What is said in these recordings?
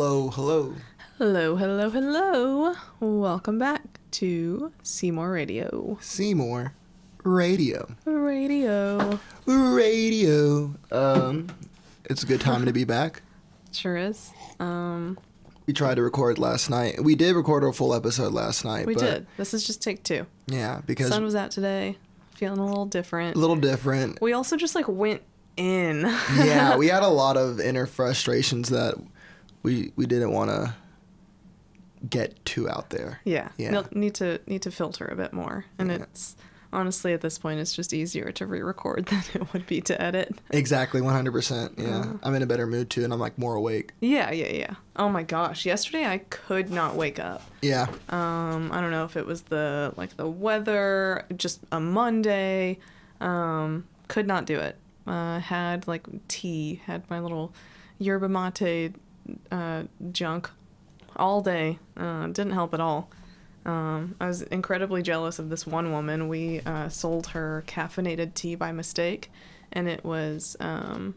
Hello, hello. Hello, hello, hello. Welcome back to Seymour Radio. Seymour Radio. Radio. Radio. Um, it's a good time to be back. Sure is. Um, We tried to record last night. We did record a full episode last night. we did. This is just take two. Yeah, because Sun was out today. Feeling a little different. a little different. we also just like went in. yeah, we had a lot of inner frustrations that we we didn't want to get too out there. yeah. Yeah. Nel- Need to need to filter a bit more. And Yeah. it's honestly at this point it's just easier to re-record than it would be to edit. Exactly, 100%. Yeah. Uh-huh. I'm in a better mood too and I'm like more awake. Yeah, yeah, yeah. Oh my gosh. Yesterday I could not wake up. Yeah. Um, I don't know if it was the like the weather, just a Monday. Um, could not do it. Uh, had like tea, had my little yerba mate uh, junk all day. Uh, didn't help at all. Um, I was incredibly jealous of this one woman. We uh, sold her caffeinated tea by mistake, and it was um,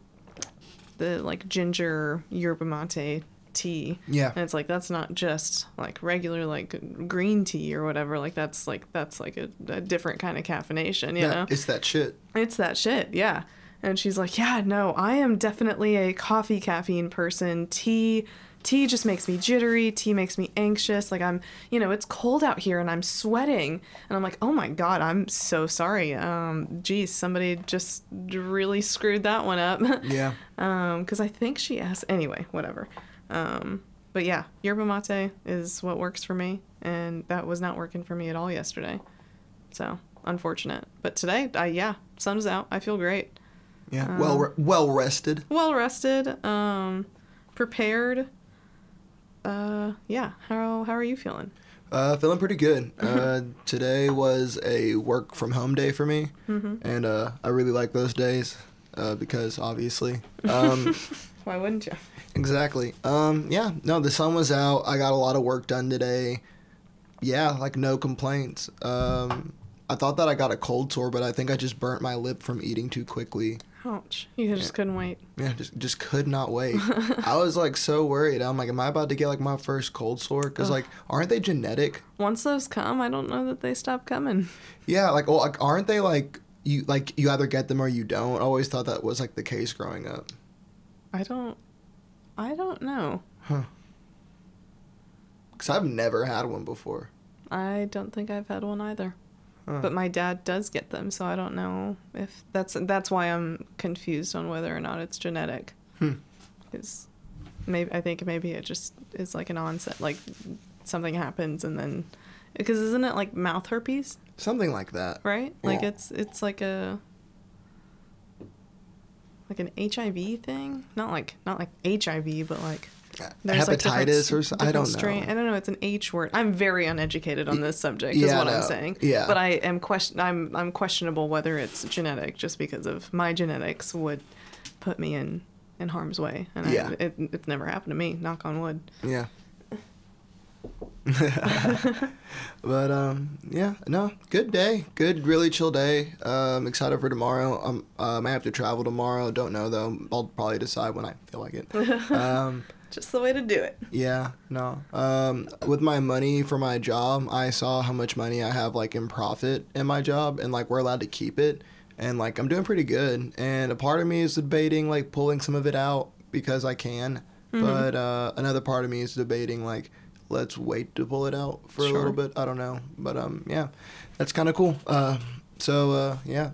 the like ginger yerba mate tea. Yeah. And it's like that's not just like regular like green tea or whatever. Like that's like that's like a, a different kind of caffeination, you Yeah, know? It's that shit. It's that shit, yeah. And she's like, "Yeah, no, I am definitely a coffee caffeine person. Tea tea just makes me jittery. Tea makes me anxious. Like I'm, you know, it's cold out here and I'm sweating." And I'm like, "Oh my god, I'm so sorry. Um geez, somebody just really screwed that one up." Yeah. Um, because I think she asked. Anyway, whatever. Um, but yeah, yerba mate is what works for me, and that was not working for me at all yesterday. So unfortunate. But today, I yeah, sun's out. I feel great. Yeah. Um, well re- well rested. Well rested. Um, prepared. Uh, yeah. How how are you feeling? Uh, feeling pretty good. Uh, today was a work from home day for me, Mm-hmm. and uh, I really like those days uh, because obviously. Um, Why wouldn't you? exactly. Um, yeah. No, the sun was out. I got a lot of work done today. Yeah, like no complaints. Um, I thought that I got a cold sore, but I think I just burnt my lip from eating too quickly. Ouch. You just couldn't wait. Yeah, just just could not wait. I was like so worried. I'm like, am I about to get like my first cold sore? Because like, aren't they genetic? Once those come, I don't know that they stop coming. Yeah, like, well, like, aren't they like you like you either get them or you don't? I always thought that was like the case growing up. I don't. I don't know. Huh. Cause I've never had one before. I don't think I've had one either. Huh. But my dad does get them, so I don't know if that's that's why I'm confused on whether or not it's genetic. Hmm. Because maybe I think maybe it just is like an onset, like something happens and then because isn't it like mouth herpes, Something like that. right? Like it's it's like a like an HIV thing, not like not like HIV, but like There's, like, Hepatitis s- or something. I don't strain- I know. don't know. It's an H word. I'm very uneducated on this subject. is yeah, what no, I'm saying. yeah. But I am question. I'm I'm questionable whether it's genetic, just because of my genetics would put me in in harm's way, and Yeah. I, it, it's never happened to me. Knock on wood. Yeah. but um, yeah, no, good day, good, really chill day. Um, excited for tomorrow. Um, um, I have to travel tomorrow. Don't know though. I'll probably decide when I feel like it. Um, Just the way to do it. yeah, no. Um, with my money for my job, I saw how much money I have like in profit in my job, and like we're allowed to keep it, and like I'm doing pretty good. And a part of me is debating like pulling some of it out because I can, Mm-hmm. but uh, another part of me is debating like let's wait to pull it out for a little bit. I don't know, but um, yeah, that's kind of cool. Uh, so uh, yeah.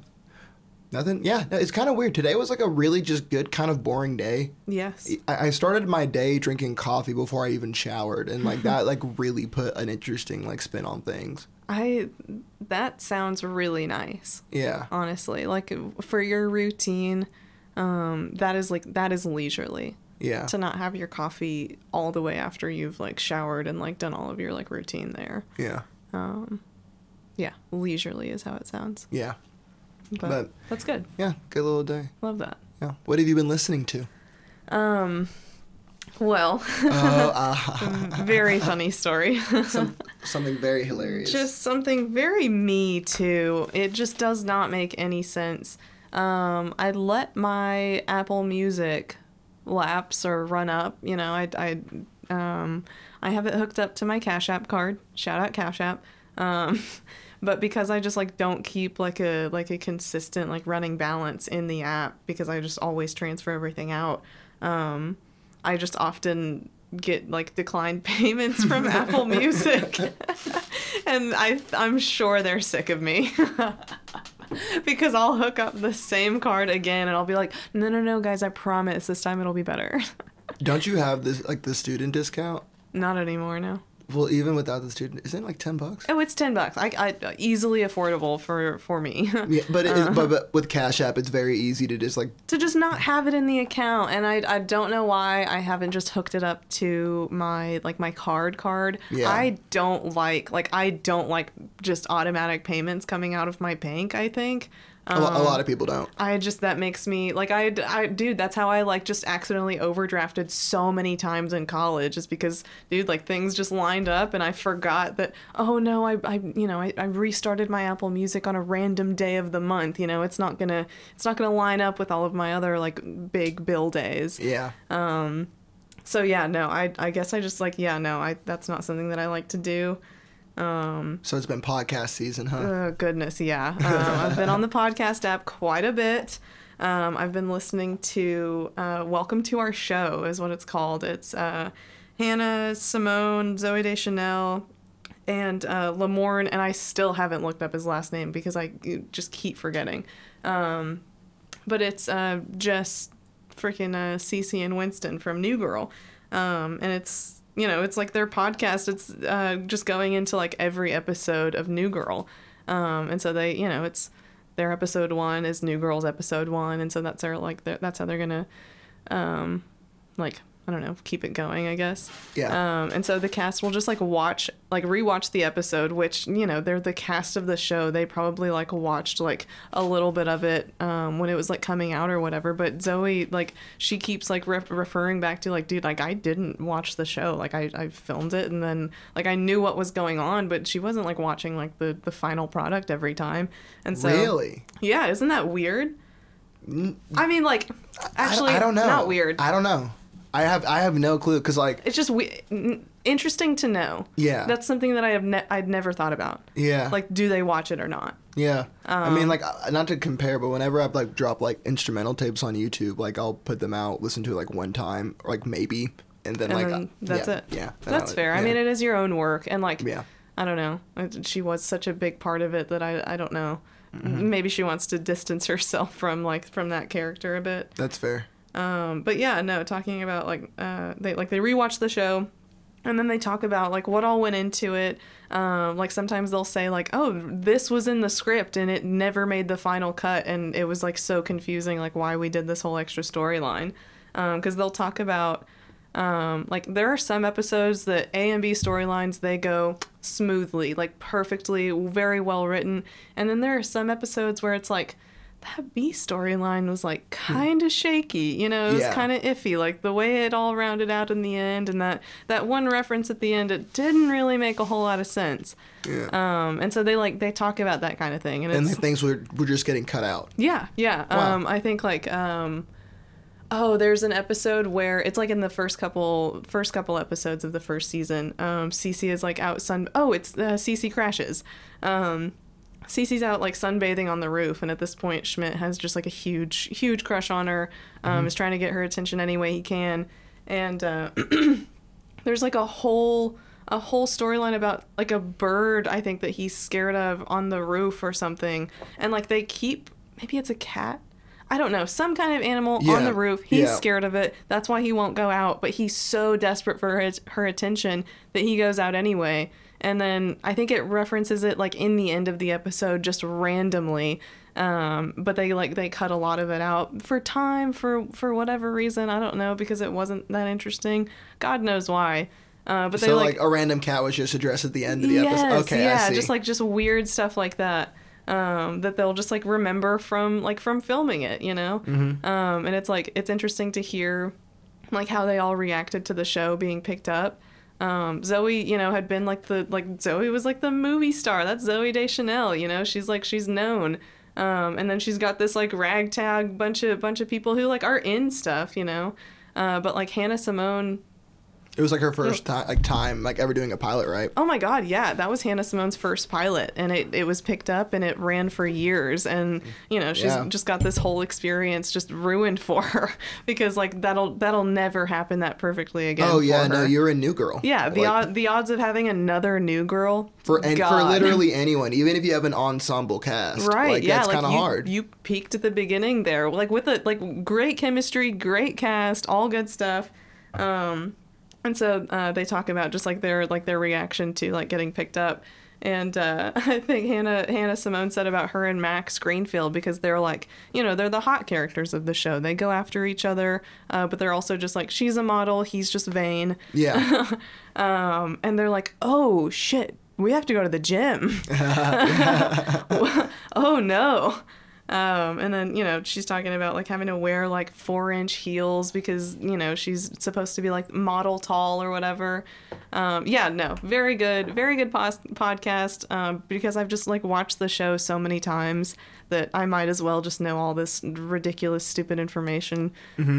Nothing. Yeah, it's kind of weird. Today was like a really just good, kind of boring day. Yes. I I started my day drinking coffee before I even showered, and like that, like really put an interesting like spin on things. I. That sounds really nice. Yeah, Honestly, like for your routine, um, that is like that is leisurely. yeah, to not have your coffee all the way after you've like showered and like done all of your like routine there. yeah, Um, yeah, leisurely is how it sounds. yeah, But, But- that's good. yeah. Good little day. Love that. Yeah. What have you been listening to? Um, well, Oh, uh, very funny story. some, something very hilarious. just something very me too. It just does not make any sense. Um, I let my Apple Music lapse or run up. You know, I I um I have it hooked up to my Cash App card. Shout out Cash App. Um, but because I just like don't keep like a like a consistent like running balance in the app because I just always transfer everything out. Um, I just often get like declined payments from Apple Music. and I I'm sure they're sick of me. because I'll hook up the same card again and I'll be like, "No, no, no, guys, I promise this time it'll be better." Don't you have this like the student discount? Not anymore, no. Well, even without the student, isn't it like ten bucks? Oh, it's ten bucks. I, I easily affordable for for me. Yeah, but, it, uh, but but with Cash App, it's very easy to just like to just not have it in the account, and I I don't know why I haven't just hooked it up to my like my card card. Yeah. I don't like like I don't like just automatic payments coming out of my bank. I think um, a, lot of people don't. I just that makes me like I, I dude that's how I like just accidentally overdrafted so many times in college is because dude like things just lined up and I forgot that oh no I, I you know I, I restarted my Apple Music on a random day of the month you know it's not gonna it's not gonna line up with all of my other like big bill days. Yeah. Um so yeah no I I guess I just like yeah no I that's not something that I like to do um, so it's been podcast season, huh? Oh, goodness, yeah. Um, I've been on the podcast app quite a bit. Um, I've been listening to uh, Welcome to Our Show, is what it's called. It's uh, Hannah, Simone, Zooey Deschanel, and uh, Lamorne, and I still haven't looked up his last name because I just keep forgetting. Um, but it's uh, just freaking uh, Cece and Winston from New Girl. Um, and it's you know, it's like their podcast. It's uh, just going into like every episode of New Girl, um, and so they, you know, it's their episode one is New Girl's episode one, and so that's their like their, that's how they're gonna, um, like I don't know, keep it going, I guess. Yeah. Um, and so the cast will just like watch, like rewatch the episode, which you know they're the cast of the show. They probably like watched like a little bit of it um, when it was like coming out or whatever. But Zooey, like, she keeps like re- referring back to like, dude, like I didn't watch the show. Like I, I filmed it and then like I knew what was going on, but she wasn't like watching like the the final product every time. And so really, yeah, isn't that weird? I mean, like, actually, I, I don't know. Not weird. I don't know. I have I have no clue because like it's just we- interesting to know. Yeah, that's something that I have ne- I'd never thought about. Yeah, like do they watch it or not? Yeah, um, I mean um, like not to compare, but whenever I've like dropped like instrumental tapes on YouTube, like I'll put them out, listen to it like one time, or like maybe, and then and like then uh, that's yeah, it. Yeah, that's fair. Yeah. I mean, it is your own work, and like yeah. I don't know. She was such a big part of it that I I don't know. Mm-hmm. Maybe she wants to distance herself from like from that character a bit. That's fair. Um, but yeah, no, talking about like uh, they like they rewatch the show, and then they talk about like what all went into it. Um, like sometimes they'll say like, oh, this was in the script and it never made the final cut, and it was like so confusing, like why we did this whole extra storyline. Because um, they'll talk about um, like there are some episodes that A and B storylines they go smoothly, like perfectly, very well written, and then there are some episodes where it's like that B storyline was like kind of shaky. You know, it was yeah. kind of iffy. Like the way it all rounded out in the end, and that that one reference at the end, it didn't really make a whole lot of sense. Yeah. Um, and so they like they talk about that kind of thing, and, and things were were just getting cut out. Yeah, yeah. Wow. Um, I think like um, oh, there's an episode where it's like in the first couple first couple episodes of the first season. Um, Cece is like out sun. Oh, it's uh, Cece crashes. Um Cece's out like sunbathing on the roof, and at this point, Schmidt has just like a huge, huge crush on her. Um, mm-hmm. Is trying to get her attention any way he can, and uh, there's like a whole a whole storyline about like a bird I think that he's scared of on the roof or something, and like they keep maybe it's a cat. I don't know, some kind of animal yeah. on the roof. He's yeah. scared of it. That's why he won't go out, but he's so desperate for her, her attention that he goes out anyway and then I think it references it like in the end of the episode just randomly. Um, but they like they cut a lot of it out for time for for whatever reason I don't know because it wasn't that interesting. God knows why. Uh, but so they like, like, a random cat was just addressed at the end of the yes, episode. Okay, yeah, just like just weird stuff like that. Um, that they'll just like remember from like from filming it, you know. Mm-hmm. Um, and it's like it's interesting to hear like how they all reacted to the show being picked up um, Zooey, you know, had been like the like Zooey was like the movie star. That's Zooey Deschanel, you know. She's like she's known. Um, and then she's got this like ragtag bunch of bunch of people who like are in stuff, you know. Uh, but like Hannah Simone It was like her first time, like time, like ever doing a pilot, right? Oh my god, yeah, that was Hannah Simone's first pilot and it, it was picked up and it ran for years and you know, she's Yeah. just got this whole experience just ruined for her because like that'll that'll never happen that perfectly again. oh yeah, no, you're a new girl. Yeah, the Like, the odds of having another new girl for and for literally anyone, even if you have an ensemble cast, Right, Like, yeah, that's like kind of hard. you peaked at the beginning there, like with a like great chemistry, great cast, all good stuff. Um, and so uh, they talk about just like their like their reaction to like getting picked up. And uh, I think Hannah Hannah Simone said about her and Max Greenfield because they're like you know they're the hot characters of the show. They go after each other, uh, but they're also just like she's a model, he's just vain. yeah, Um, and they're like, oh shit, we have to go to the gym. oh no. Um, and then, you know, she's talking about like having to wear like four inch heels because, you know, she's supposed to be like model tall or whatever. Um, yeah, no, very good, very good pos- podcast. Um, because I've just like watched the show so many times that I might as well just know all this ridiculous, stupid information,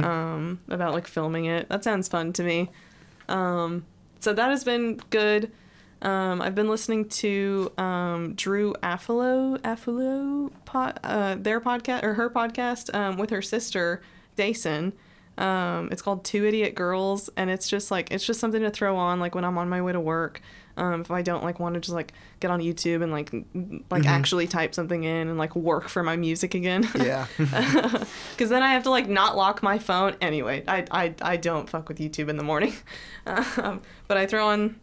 um, about like filming it. That sounds fun to me. Um, so that has been good. Um, I've been listening to um, Drew Afualo pod, uh, their podcast or her podcast um, with her sister Dason. Um, it's called Two Idiot Girls, and it's just like it's just something to throw on like when I'm on my way to work. Um, if I don't like want to just like get on YouTube and like like actually type something in and like work for my music again. yeah. because then I have to like not lock my phone. Anyway, I I, I don't fuck with YouTube in the morning, um, but I throw on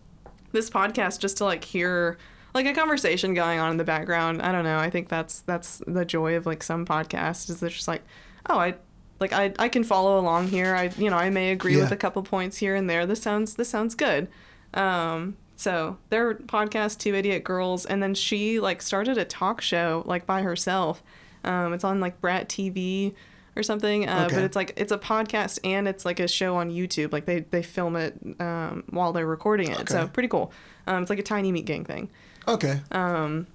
this podcast just to like hear like a conversation going on in the background. I don't know. I think that's that's the joy of like some podcasts is they're just like, oh, I like I I can follow along here. I you know I may agree with a couple points here and there. This sounds this sounds good. Um, so their podcast, Two Idiot Girls, and then she like started a talk show like by herself. Um, it's on like Brat TV or something. Uh, Okay. But it's like it's a podcast and it's like a show on YouTube. Like they they film it um, while they're recording it. So pretty cool. Um, it's like a tiny meat gang thing. Okay. Um,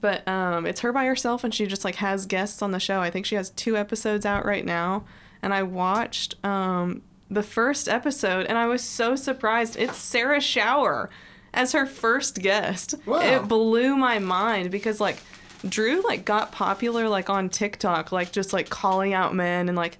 But um, it's her by herself, and she just like has guests on the show. I think she has two episodes out right now, and I watched um, the first episode, and I was so surprised. It's Sarah Schauer as her first guest. Wow. It blew my mind because like Drew like got popular like on TikTok, like just like calling out men and like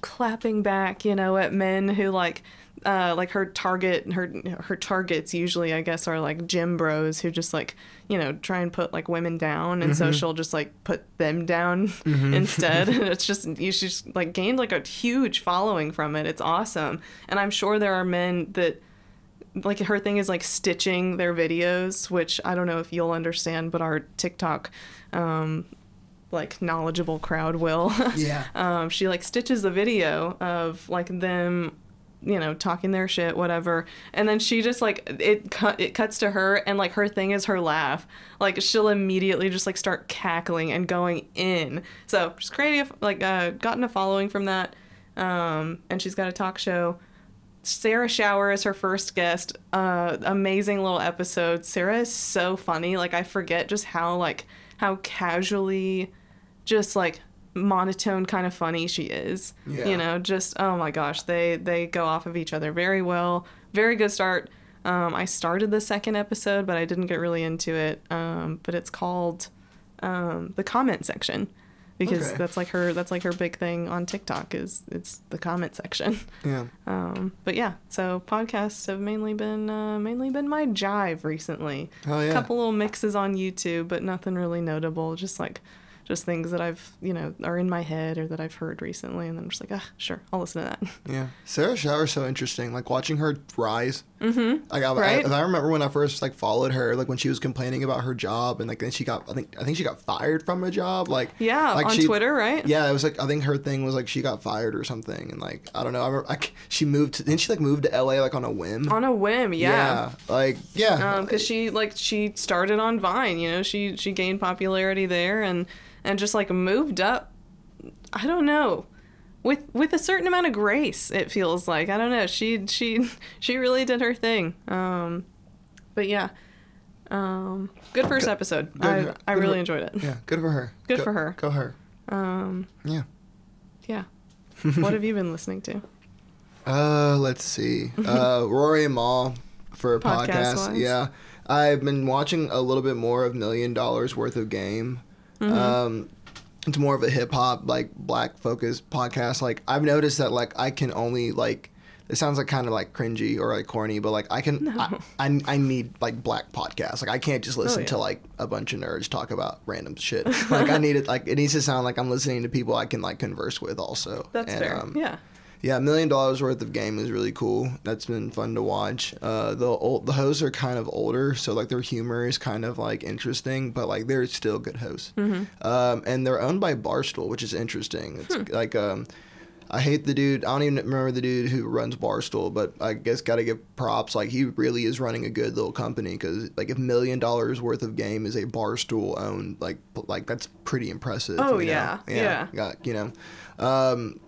clapping back, you know, at men who like uh, like her target her her targets usually I guess are like gym bros who just like you know try and put like women down. And so she'll just like put them down instead. And it's just you she's like gained like a huge following from it. It's awesome. And I'm sure there are men that like her thing is like stitching their videos which I don't know if you'll understand but our TikTok um like knowledgeable crowd will. Yeah. um, she like stitches a video of like them you know talking their shit whatever. And then she just like it cut it cuts to her and like her thing is her laugh. Like she'll immediately just like start cackling and going in. So she's creating a, like uh gotten a following from that. Um and she's got a talk show Sarah Schauer is her first guest. Uh, amazing little episode. Sarah is so funny. Like I forget just how like how casually, just like monotone kind of funny she is. Yeah. You know, just oh my gosh, they they go off of each other very well. Very good start. Um, I started the second episode, but I didn't get really into it. Um, but it's called um, the comment section because Okay. that's like her that's like her big thing on TikTok is it's the comment section. Yeah. Um, but yeah, so podcasts have mainly been uh, mainly been my jive recently. Oh A yeah. couple little mixes on YouTube, but nothing really notable. Just like just things that I've you know are in my head or that I've heard recently, and then I'm just like, ah, sure, I'll listen to that. Yeah. Sarah Schauer's so interesting. Like watching her rise. Mm-hmm. Like I, Right? I, I remember when I first like followed her, like when she was complaining about her job, and like then she got, I think, I think she got fired from a job. Like Yeah, like on she- Twitter, right? Yeah, it was like I think her thing was like she got fired or something, and like I don't know. I remember like she moved. To, didn't she like move to LA like on a whim? On a whim, yeah. Like yeah. Um, because she like she started on Vine, you know, she she gained popularity there and and just like moved up. I don't know, with with a certain amount of grace. It feels like I don't know. She she she really did her thing. Um, but yeah, um, good first Good- episode. good I for- I really enjoyed it. yeah. Good for her. Good Go- for her. Go her. Um, Yeah. yeah. what have you been listening to? Uh, let's see. Uh, Rory and Mal for a podcast. Podcast-wise? Yeah, I've been watching a little bit more of Million Dollars Worth of Game. Mm-hmm. Um, it's more of a hip hop like black focused podcast. Like I've noticed that like I can only like. It sounds like kind of like cringy or like corny, but like I can, I, I, I need like black podcasts. Like I can't just listen Oh, yeah. to like a bunch of nerds talk about random shit. Like I need it, like it needs to sound like I'm listening to people I can like converse with also. That's And, fair. um, yeah. Yeah, a million dollars worth of game is really cool. That's been fun to watch. Uh, the old the hosts are kind of older, so like their humor is kind of like interesting, but like they're still good hosts. Um, and they're owned by Barstool, which is interesting. It's like um, I hate the dude. I don't even remember the dude who runs Barstool, but I guess got to give props. Like he really is running a good little company because like if million dollars worth of game is a Barstool owned, like like that's pretty impressive. Oh, yeah, yeah. Got, you know. Um,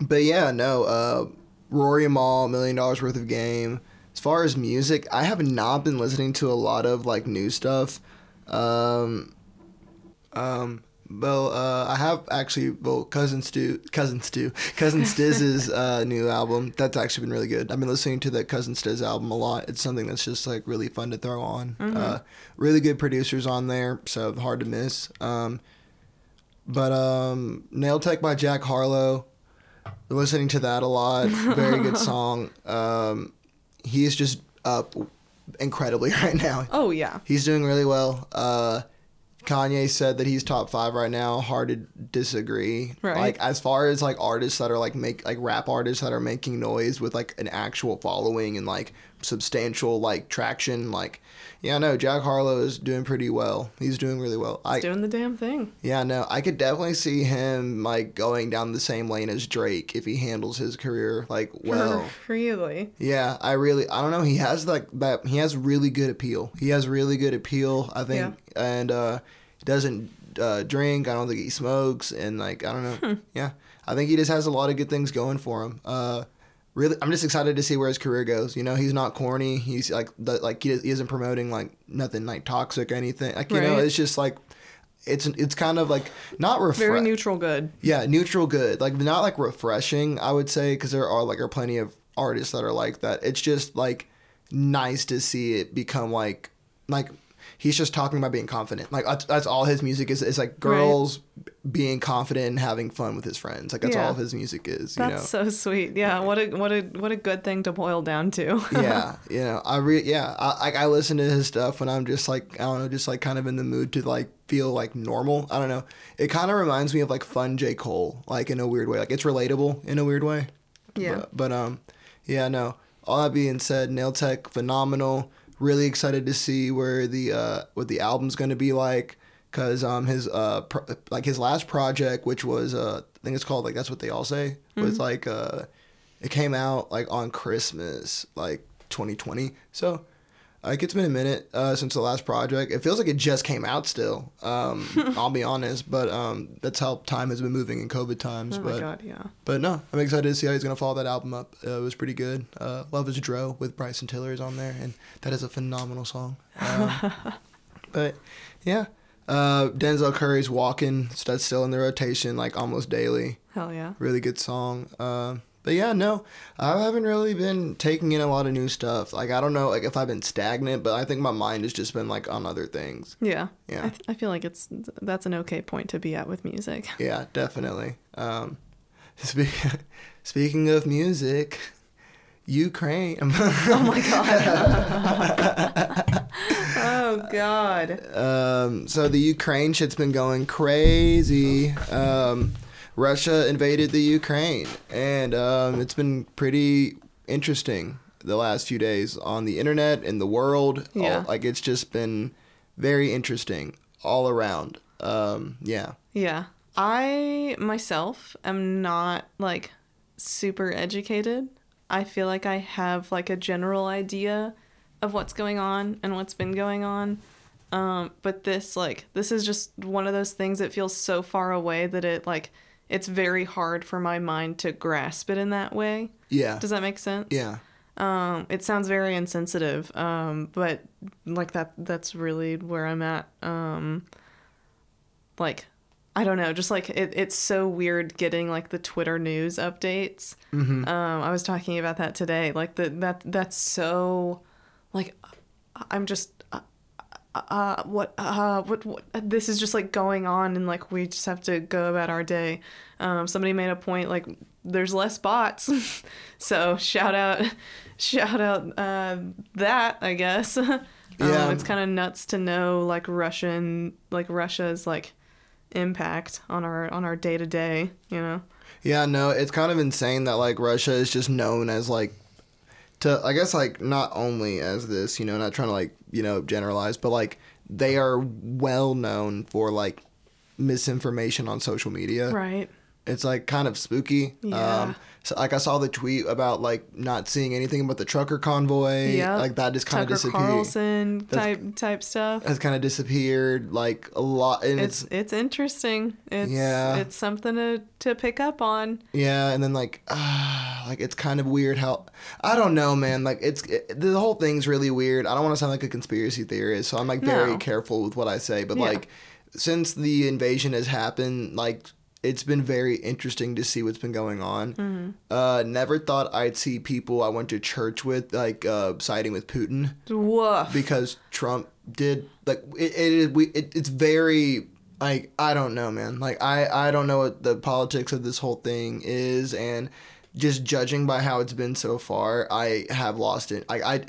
but yeah, no. Uh, Rory Mal, million dollars worth of game. As far as music, I have not been listening to a lot of like new stuff. Um, um, well, uh, I have actually. Well, cousin Stu, cousin Stu, cousin Stizz's uh, new album. That's actually been really good. I've been listening to the cousin Stiz album a lot. It's something that's just like really fun to throw on. Uh, really good producers on there, so hard to miss. Um, but um, Nail Tech by Jack Harlow. Listening to that a lot. Very good song. Um, he's just up incredibly right now. Oh yeah. He's doing really well. Uh, Kanye said that he's top five right now. Hard to disagree. Right. Like as far as like artists that are like make like rap artists that are making noise with like an actual following and like substantial like traction. Like, yeah, no, Jack Harlow is doing pretty well. He's doing really well. I Doing the damn thing. yeah, no, I could definitely see him like going down the same lane as Drake if he handles his career like well. really. Yeah, I really I don't know. He has like that. He has really good appeal. He has really good appeal. I think, yeah. and uh, he doesn't uh, drink. I don't think he smokes, and like I don't know. Yeah, I think he just has a lot of good things going for him. Uh, really, I'm just excited to see where his career goes. You know, he's not corny. He's like the, like he, he isn't promoting like nothing like toxic or anything. Like you know, it's just like. It's it's kind of like not refresh. Very neutral good. Yeah, neutral good. Like not like refreshing, I would say, because there are like are plenty of artists that are like that. It's just like nice to see it become like like he's just talking about being confident. Like that's, that's all his music is. It's like girls being confident and having fun with his friends. Like that's Yeah. all his music is. You That's know. so sweet. Yeah. What a what a what a good thing to boil down to. yeah, you know, I re yeah, I I I listen to his stuff when I'm just like I don't know, just like kind of in the mood to like feel like normal. I don't know. It kind of reminds me of like fun J Cole, like in a weird way. Like it's relatable in a weird way. Yeah. But, but um, yeah, no. All that being said, Nail Tech phenomenal. Really excited to see where the uh what the album's gonna be like. Cause um his uh pro- like his last project, which was uh I think it's called like that's what they all say was like uh it came out like on Christmas like 2020. So like it's been a minute uh, since the last project. It feels like it just came out still. Um, I'll be honest, but um, that's how time has been moving in COVID times. Oh but my god, yeah. but no, I'm excited to see how he's gonna follow that album up. Uh, it was pretty good. Uh, Luv is Dro with Bryson Tiller is on there, and that is a phenomenal song. Um, but yeah, uh, Denzel Curry's Walking. So that's still in the rotation like almost daily. Hell yeah. Really good song. But yeah, no, I haven't really been taking in a lot of new stuff. Like I don't know, like if I've been stagnant, but I think my mind has just been like on other things. Yeah. Yeah. I, th- I feel like it's that's an okay point to be at with music. Yeah, definitely. Um, spe- speaking of music, Ukraine. Oh my god. oh god. um, so the Ukraine shit's been going crazy. Um, Russia invaded the Ukraine, and um, it's been pretty interesting the last few days on the internet in the world. All- Yeah. like it's just been very interesting all around. Um, yeah. Yeah. I myself am not like super educated. I feel like I have like a general idea of what's going on and what's been going on. Um, but this like this is just one of those things that feels so far away that it like it's very hard for my mind to grasp it in that way. Yeah. Does that make sense? Yeah. Um, it sounds very insensitive, um, but like that that's really where I'm at. Um, like I don't know, just like it, it's so weird getting like the Twitter news updates. Mm-hmm. Um, I was talking about that today. Like the that that's so, like, I'm just. Uh, what, uh, what, what, this is just like going on, and like we just have to go about our day. Um, somebody made a point like there's less bots, so shout out, shout out uh, that I guess. um, Yeah. it's kind of nuts to know like Russian, like Russia's like impact on our on our day to day. You know. Yeah, no, it's kind of insane that like Russia is just known as like to I guess like not only as this, you know, not trying to like, you know, generalize, but like they are well known for like misinformation on social media. Right. It's like kind of spooky. Yeah. Um so like I saw the tweet about like not seeing anything about the trucker convoy. Yeah. Like that just kind of disappeared. Carlson That's- type type stuff. Has kind of disappeared like a lot and It's it's, it's interesting. It's Yeah. it's something to to pick up on. Yeah, and then like, uh, like it's kind of weird how I don't know, man. Like it's it, the whole thing's really weird. I don't want to sound like a conspiracy theorist, so I'm like very No. careful with what I say. But Yeah. like, since the invasion has happened, like it's been very interesting to see what's been going on. Mm-hmm. Uh, never thought I'd see people I went to church with like uh, siding with Putin Woof. because Trump did like it. It is we. It, it's very like I don't know, man. Like I I don't know what the politics of this whole thing is, and just judging by how it's been so far, I have lost it. I I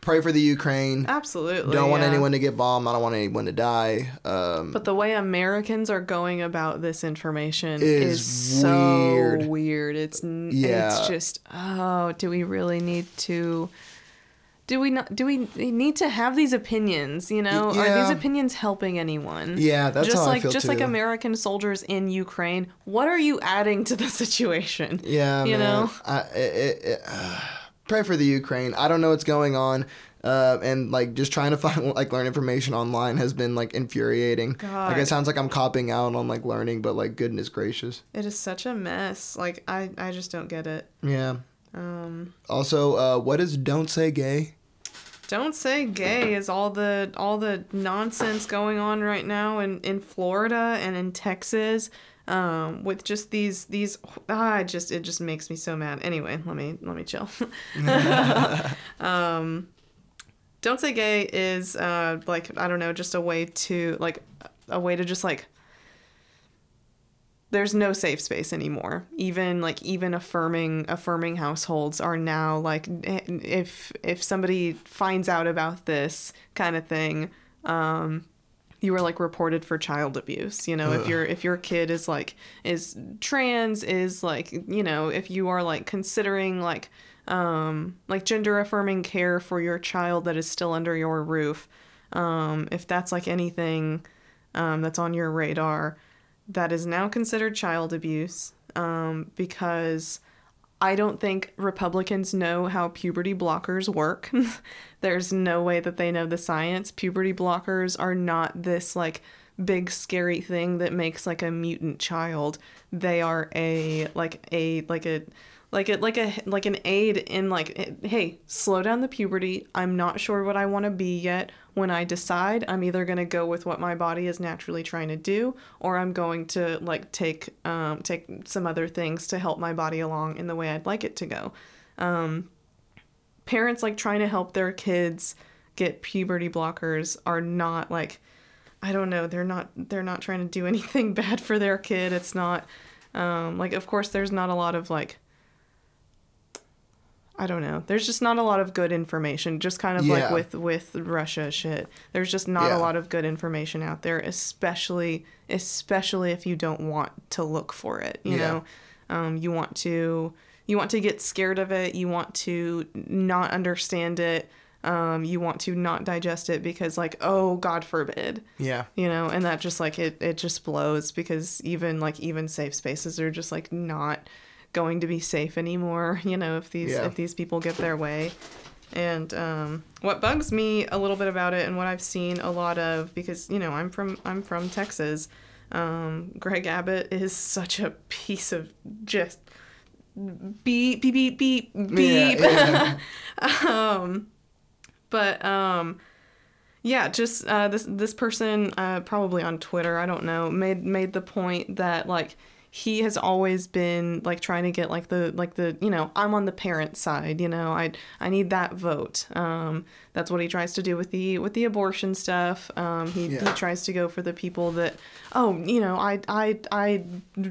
pray for the Ukraine. Absolutely. don't want yeah. anyone to get bombed. I don't want anyone to die. Um, But the way Americans are going about this information Is is, so weird. weird. It's Yeah. it's just oh, do we really need to? Do we not? Do we need to have these opinions? You know, are these opinions helping anyone? yeah, that's just how like I feel just too. like American soldiers in Ukraine. What are you adding to the situation? Yeah, you man. know? I, it, it, uh, pray for the Ukraine. I don't know what's going on, uh, and like just trying to find like learn information online has been like infuriating. Like it sounds like I'm copping out on like learning, but like goodness gracious. It is such a mess. Like I, I just don't get it. Yeah. Um, Also, uh, what is don't say gay? don't say gay is all the all the nonsense going on right now in in Florida and in Texas. Um, with just these these ah, it just it just makes me so mad. Anyway, let me let me chill. um, don't say gay is uh like I don't know, just a way to like a way to just like there's no safe space anymore even like even affirming affirming households are now like if if somebody finds out about this kind of thing um you were like reported for child abuse you know if your if your kid is like is trans is like you know if you are like considering like um like gender affirming care for your child that is still under your roof um if that's like anything um that's on your radar that is now considered child abuse um, because I don't think Republicans know how puberty blockers work. There's no way that they know the science. Puberty blockers are not this like big scary thing that makes like a mutant child. They are a like a like a like a like a like an aid in like hey slow down the puberty i'm not sure what i want to be yet when i decide i'm either going to go with what my body is naturally trying to do or i'm going to like take um take some other things to help my body along in the way i'd like it to go. Um parents like trying to help their kids get puberty blockers are not like i don't know they're not they're not trying to do anything bad for their kid it's not um like of course there's not a lot of like I don't know. There's just not a lot of good information. Just kind of Yeah. like with with Russia shit. There's just not Yeah. a lot of good information out there, especially especially if you don't want to look for it. You Yeah. know, um, you want to you want to get scared of it. You want to not understand it. Um, you want to not digest it because like oh God forbid Yeah. you know and that just like it it just blows because even like even safe spaces are just like not going to be safe anymore you know if these Yeah. if these people get their way and um, what bugs me a little bit about it and what I've seen a lot of because you know I'm from I'm from Texas um, Greg Abbott is such a piece of just beep beep beep beep beep Yeah, yeah. um but um yeah, just uh, this this person uh, probably on Twitter, I don't know, made made the point that like he has always been like trying to get like the like the you know I'm on the parent side you know I I need that vote. Um that's what he tries to do with the with the abortion stuff. Um he, Yeah. he tries to go for the people that oh you know I I I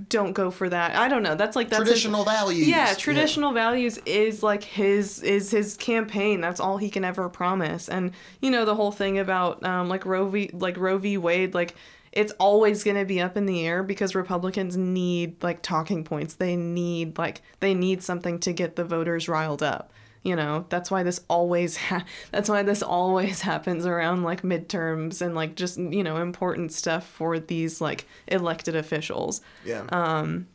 don't go for that. I don't know. That's like that's his- Traditional values. yeah. traditional values is like his is his campaign. That's all he can ever promise. And you know the whole thing about um like roe v like roe v. Wade like it's always going to be up in the air because republicans need like talking points. They need like they need something to get the voters riled up you know? That's why this always ha- that's why this always happens around like midterms and like just you know important stuff for these like elected officials. Yeah. Um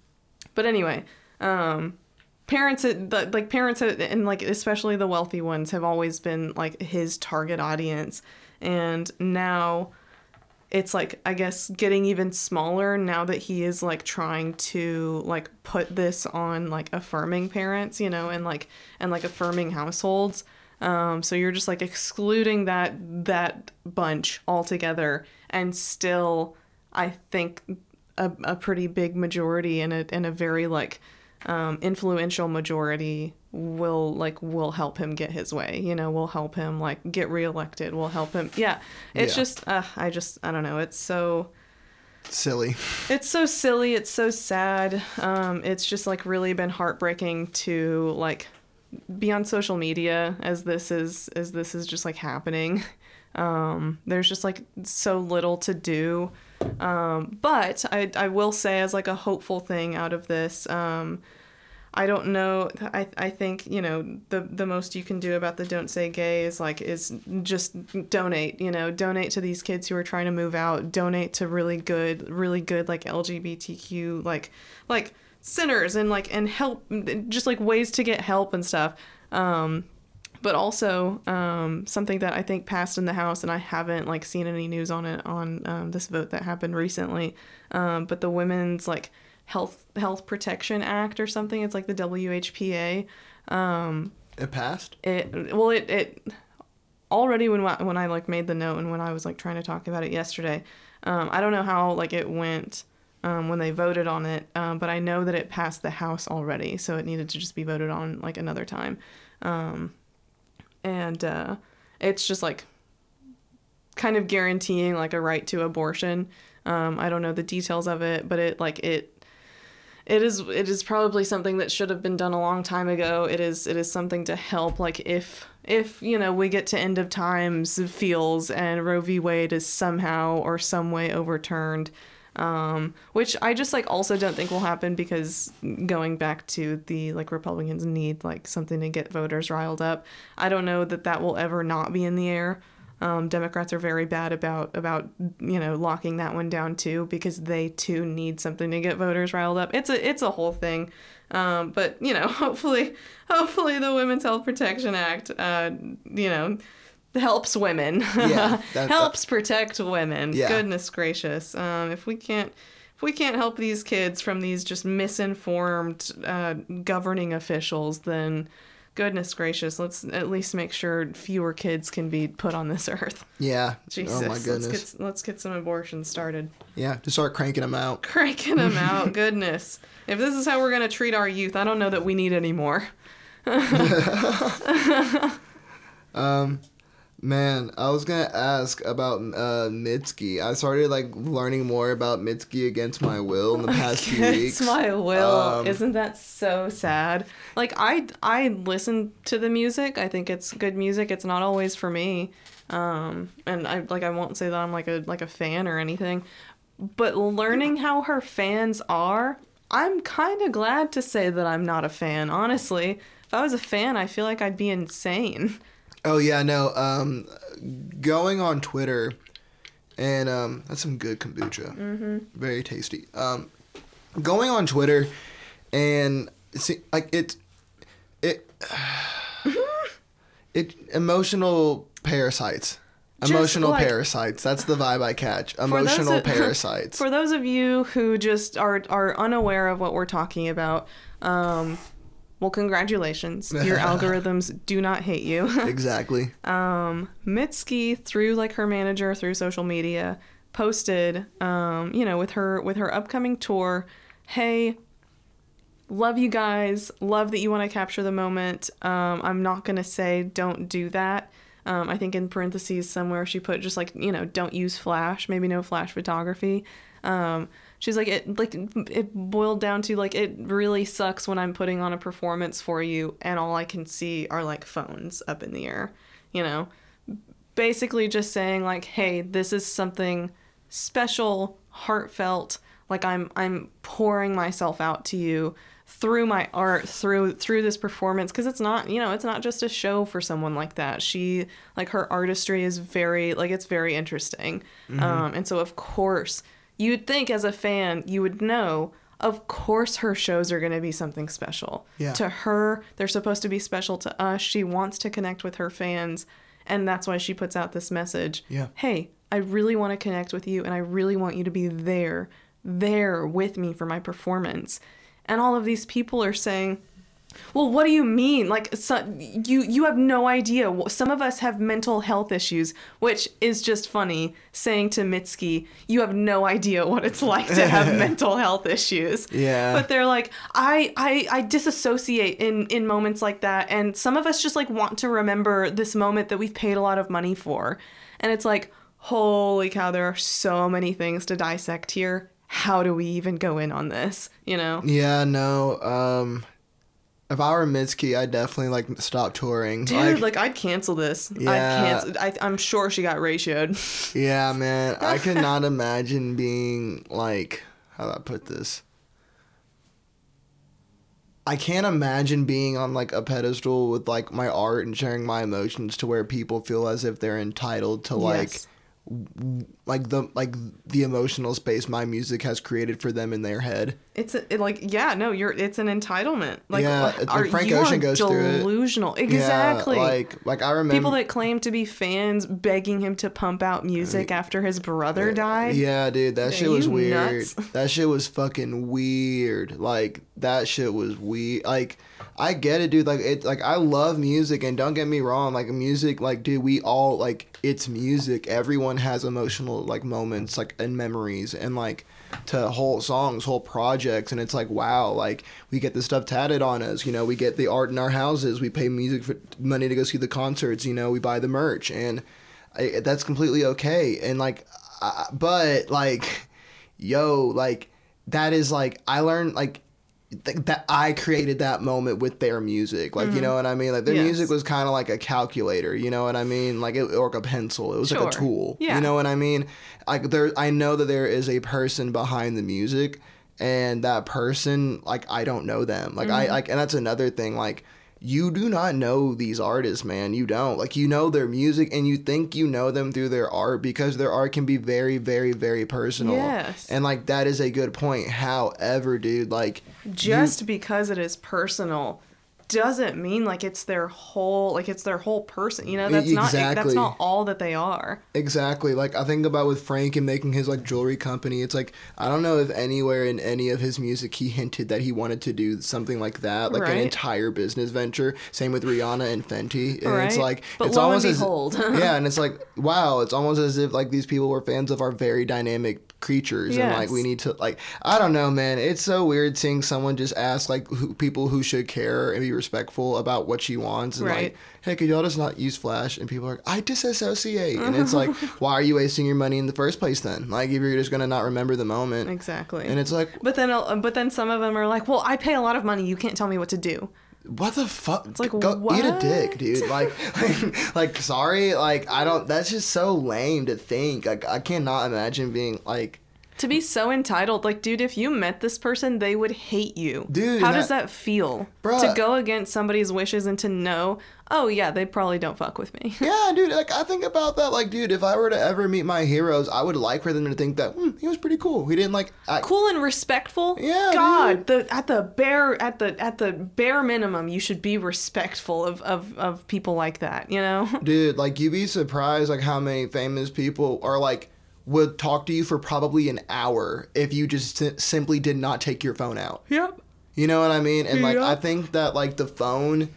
but anyway, um, parents, like parents, and like especially the wealthy ones, have always been like his target audience, and now it's like I guess getting even smaller now that he is like trying to like put this on like affirming parents, you know, and like and like affirming households. Um, so you're just like excluding that that bunch altogether, and still, I think a, a pretty big majority and a and a very like um, influential majority will like will help him get his way. You know, will help him like get reelected. Will help him. Yeah, it's Yeah. just uh, I just I don't know. It's so Silly. it's so silly. It's so sad. Um, it's just like really been heartbreaking to like be on social media as this is as this is just like happening. Um, there's just like so little to do. Um, but I I will say as like a hopeful thing out of this. Um, I don't know. I, I think you know the the most you can do about the don't say gay is like is just donate. You know, donate to these kids who are trying to move out. Donate to really good, really good like LGBTQ like like centers and like and help just like ways to get help and stuff. Um, but also um, something that I think passed in the House, and I haven't like seen any news on it on um, this vote that happened recently. Um, but the women's like health health protection act or something. It's like the WHPA. It passed. It well it it already when I- when I like made the note and when I was like trying to talk about it yesterday. Um, I don't know how like it went. Um, when they voted on it, um, but I know that it passed the House already, so it needed to just be voted on like another time. Um, and uh, it's just like kind of guaranteeing like a right to abortion. Um, I don't know the details of it, but it like it it is it is probably something that should have been done a long time ago. It is it is something to help like if if you know we get to end of times feels and Roe v. Wade is somehow or some way overturned. Um, which I just like also don't think will happen because going back to the like Republicans need like something to get voters riled up. I don't know that that will ever not be in the air. Um, Democrats are very bad about about you know locking that one down too because they too need something to get voters riled up. It's a it's a whole thing, um, but you know hopefully hopefully the Women's Health Protection Act uh, you know helps women Yeah, that- helps protect women. Yeah. Goodness gracious, um, if we can't if we can't help these kids from these just misinformed uh, governing officials, then goodness gracious, let's at least make sure fewer kids can be put on this earth. Yeah. Jesus, oh my goodness. let's get let's get some abortions started. Yeah. Just start cranking them out. Cranking them out, goodness. If this is how we're gonna treat our youth, I don't know that we need any more. Um, Man, I was gonna ask about uh, Mitski. I started like learning more about Mitski against my will in the past few weeks. It's my will. Um, Isn't that so sad? Like I I listen to the music. I think it's good music. It's not always for me. Um and I like I won't say that I'm like a like a fan or anything. But learning how her fans are, I'm kind of glad to say that I'm not a fan, honestly. If I was a fan, I feel like I'd be insane. Oh yeah, no. Um, going on Twitter, and um, that's some good kombucha. Mm-hmm. Very tasty. Um, going on Twitter, and see, like it, it, it emotional parasites. Just, Emotional like- parasites. That's the vibe I catch. Emotional of- parasites. For those of you who just are are unaware of what we're talking about, um, well, congratulations. Your algorithms do not hate you. exactly. um, Mitski through like her manager through social media posted, um, you know, with her with her upcoming tour, hey, love you guys, love that you want to capture the moment. Um, I'm not gonna say don't do that. Um, I think in parentheses somewhere she put just like you know don't use flash, maybe no flash photography. Um, she's like it like it boiled down to like it really sucks when I'm putting on a performance for you and all I can see are like phones up in the air, you know. Basically just saying like hey, this is something special, heartfelt, like I'm I'm pouring myself out to you through my art through through this performance because it's not you know it's not just a show for someone like that she like her artistry is very like it's very interesting Mm-hmm. um and so of course you'd think as a fan you would know of course her shows are going to be something special Yeah. to her they're supposed to be special to us she wants to connect with her fans and that's why she puts out this message Yeah. hey i really want to connect with you and i really want you to be there there with me for my performance and all of these people are saying well what do you mean? Like so, you you have no idea. Some of us have mental health issues which is just funny saying to mitski you have no idea what it's like to have mental health issues. Yeah. but they're like I, I i disassociate in in moments like that. And some of us just like want to remember this moment that we've paid a lot of money for. And it's like holy cow there are so many things to dissect here. How do we even go in on this? You know? Yeah, no. Um, if I were Mitski, I'd definitely like stop touring. Dude, like, I'd cancel this. I'd Yeah. cancel. I, I'm sure she got ratioed. yeah, man. I could not imagine being like, how do I put this? I can't imagine being on like a pedestal with like my art and sharing my emotions to where people feel as if they're entitled to like Yes. like the like the emotional space my music has created for them in their head. It's a, it, like yeah, no, you're. It's an entitlement. Like, Yeah, it's are, like Frank Ocean are goes through it. delusional. Exactly. Yeah, like like I remember People that claim to be fans begging him to pump out music after his brother died. Yeah, dude, that Yeah, shit was weird. nuts. That shit was fucking weird. Like that shit was weird. Like I get it, dude. Like it. Like I love music, and don't get me wrong. Like music, like dude, we all like it's music. Everyone has emotional like moments, like and memories, and like to whole songs, whole projects, and it's like wow, like we get this stuff tatted on us. You know, we get the art in our houses. We pay music for money to go see the concerts. You know, we buy the merch, and I, that's completely okay. And like, uh, but like, yo, like that is like I learned like th- that I created that moment with their music. Like, you mm-hmm. know what I mean? Like their Yes. music was kind of like a calculator. You know what I mean? Like it, or a pencil. It was like a tool. Yeah. You know what I mean? Like there, I know that there is a person behind the music, and that person, like I don't know them. Like I mm-hmm. like, and that's another thing. Like you do not know these artists, man. You don't. Like you know their music and you think you know them through their art because their art can be very, very, very personal. Yes. And like that is a good point. However, dude, like Just because it is personal doesn't mean like it's their whole like it's their whole person. You know, that's not that's Exactly. not all that they are. Exactly. Like I think about with Frank and making his like jewelry company. It's like I don't know if anywhere in any of his music he hinted that he wanted to do something like that, like an entire business venture. Same with Rihanna and Fenty. And it's like But it's lo and almost as yeah, and it's like wow, it's almost as if like these people were fans of our very dynamic creatures and like we need to like I don't know, man. It's so weird seeing someone just ask like who, people who should care and be respectful about what she wants and Right. like hey, could y'all just not use Flash? And people are like, I disassociate. And it's like, why are you wasting your money in the first place then? Like, if you're just to not remember the moment. Exactly. And it's like, but then uh, but then some of them are like, "Well, I pay a lot of money. You can't tell me what to do." What the fuck? It's like, Go eat a dick, dude. Like, like, like, sorry. Like, I don't, that's just so lame to think. Like, I cannot imagine being like, To be so entitled, like, dude, if you met this person, they would hate you. Dude, how that- does that feel? Bruh. To go against somebody's wishes and to know, oh yeah, they probably don't fuck with me. yeah, dude. Like, I think about that. Like, dude, if I were to ever meet my heroes, I would like for them to think that hmm, he was pretty cool. He didn't like, act, cool and respectful. Yeah, God, the at the bare at the at the bare minimum, you should be respectful of of of people like that. You know. dude like you'd be surprised like how many famous people are like would talk to you for probably an hour if you just si- simply did not take your phone out Yep. You know what I mean? And like Yeah. I think that like the phone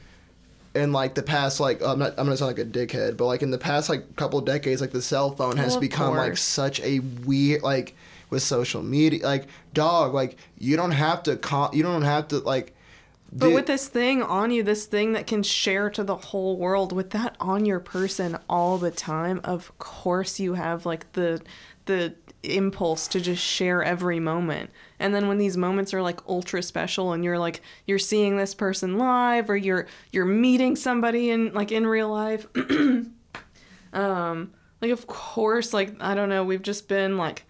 in like the past like I'm not I'm gonna sound like a dickhead, but like in the past like couple decades, like the cell phone has Well, become like such a weird like with social media like dog like you don't have to call you don't have to like But with this thing on you, this thing that can share to the whole world, with that on your person all the time, of course you have like the the impulse to just share every moment. And then when these moments are like ultra special and you're like you're seeing this person live or you're you're meeting somebody in like in real life um like of course like I don't know, we've just been like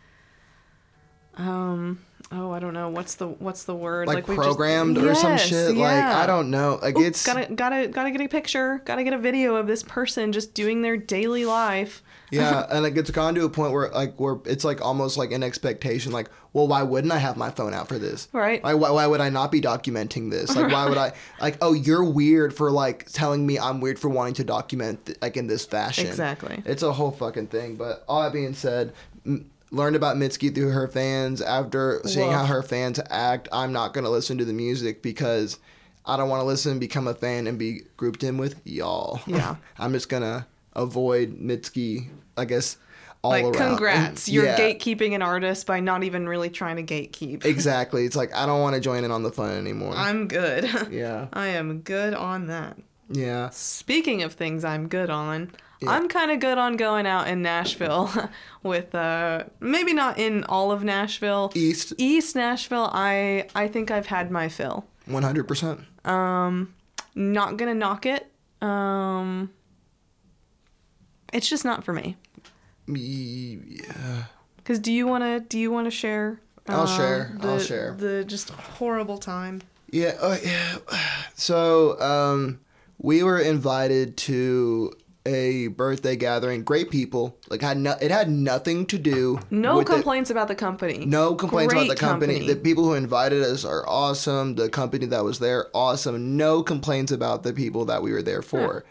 um oh I don't know. What's the what's the word? Like, we've just- programmed or some Yes, shit? Like. I don't know. Like Ooh, it's gotta gotta gotta get a picture. Gotta get a video of this person just doing their daily life. Yeah and like it's gone to a point where like where it's like almost like an expectation like well why wouldn't i have my phone out for this? Right. like why, why would i not be documenting this? Like why would i like oh you're weird for like telling me i'm weird for wanting to document th- like in this fashion. Exactly. it's a whole fucking thing. But all that being said m- learned about mitski through her fans. After seeing Woof. how her fans act i'm not going to listen to the music because i don't want to listen become a fan and be grouped in with y'all. Yeah. i'm just gonna avoid mitski i guess all like around. congrats. And- you're yeah, gatekeeping an artist by not even really trying to gatekeep. Exactly. It's like i don't want to join in on the fun anymore. I'm good. Yeah. I am good on that. Yeah. Speaking of things i'm good on Yeah. i'm kind of good on going out in nashville with uh maybe not in all of nashville east east nashville i i think i've had my fill 100% Um not gonna knock it um it's just not for me Me, yeah Because do you want to do you want to share? I'll uh, share, I'll the- share. The just horrible time. Yeah, uh, yeah. So, um, we were invited to a birthday gathering. Great people. Like had no, it had nothing to do. No with the- complaints about the company. no complaints about the Great company. The people who invited us are awesome. The company that was there, awesome. No complaints about the people that we were there for.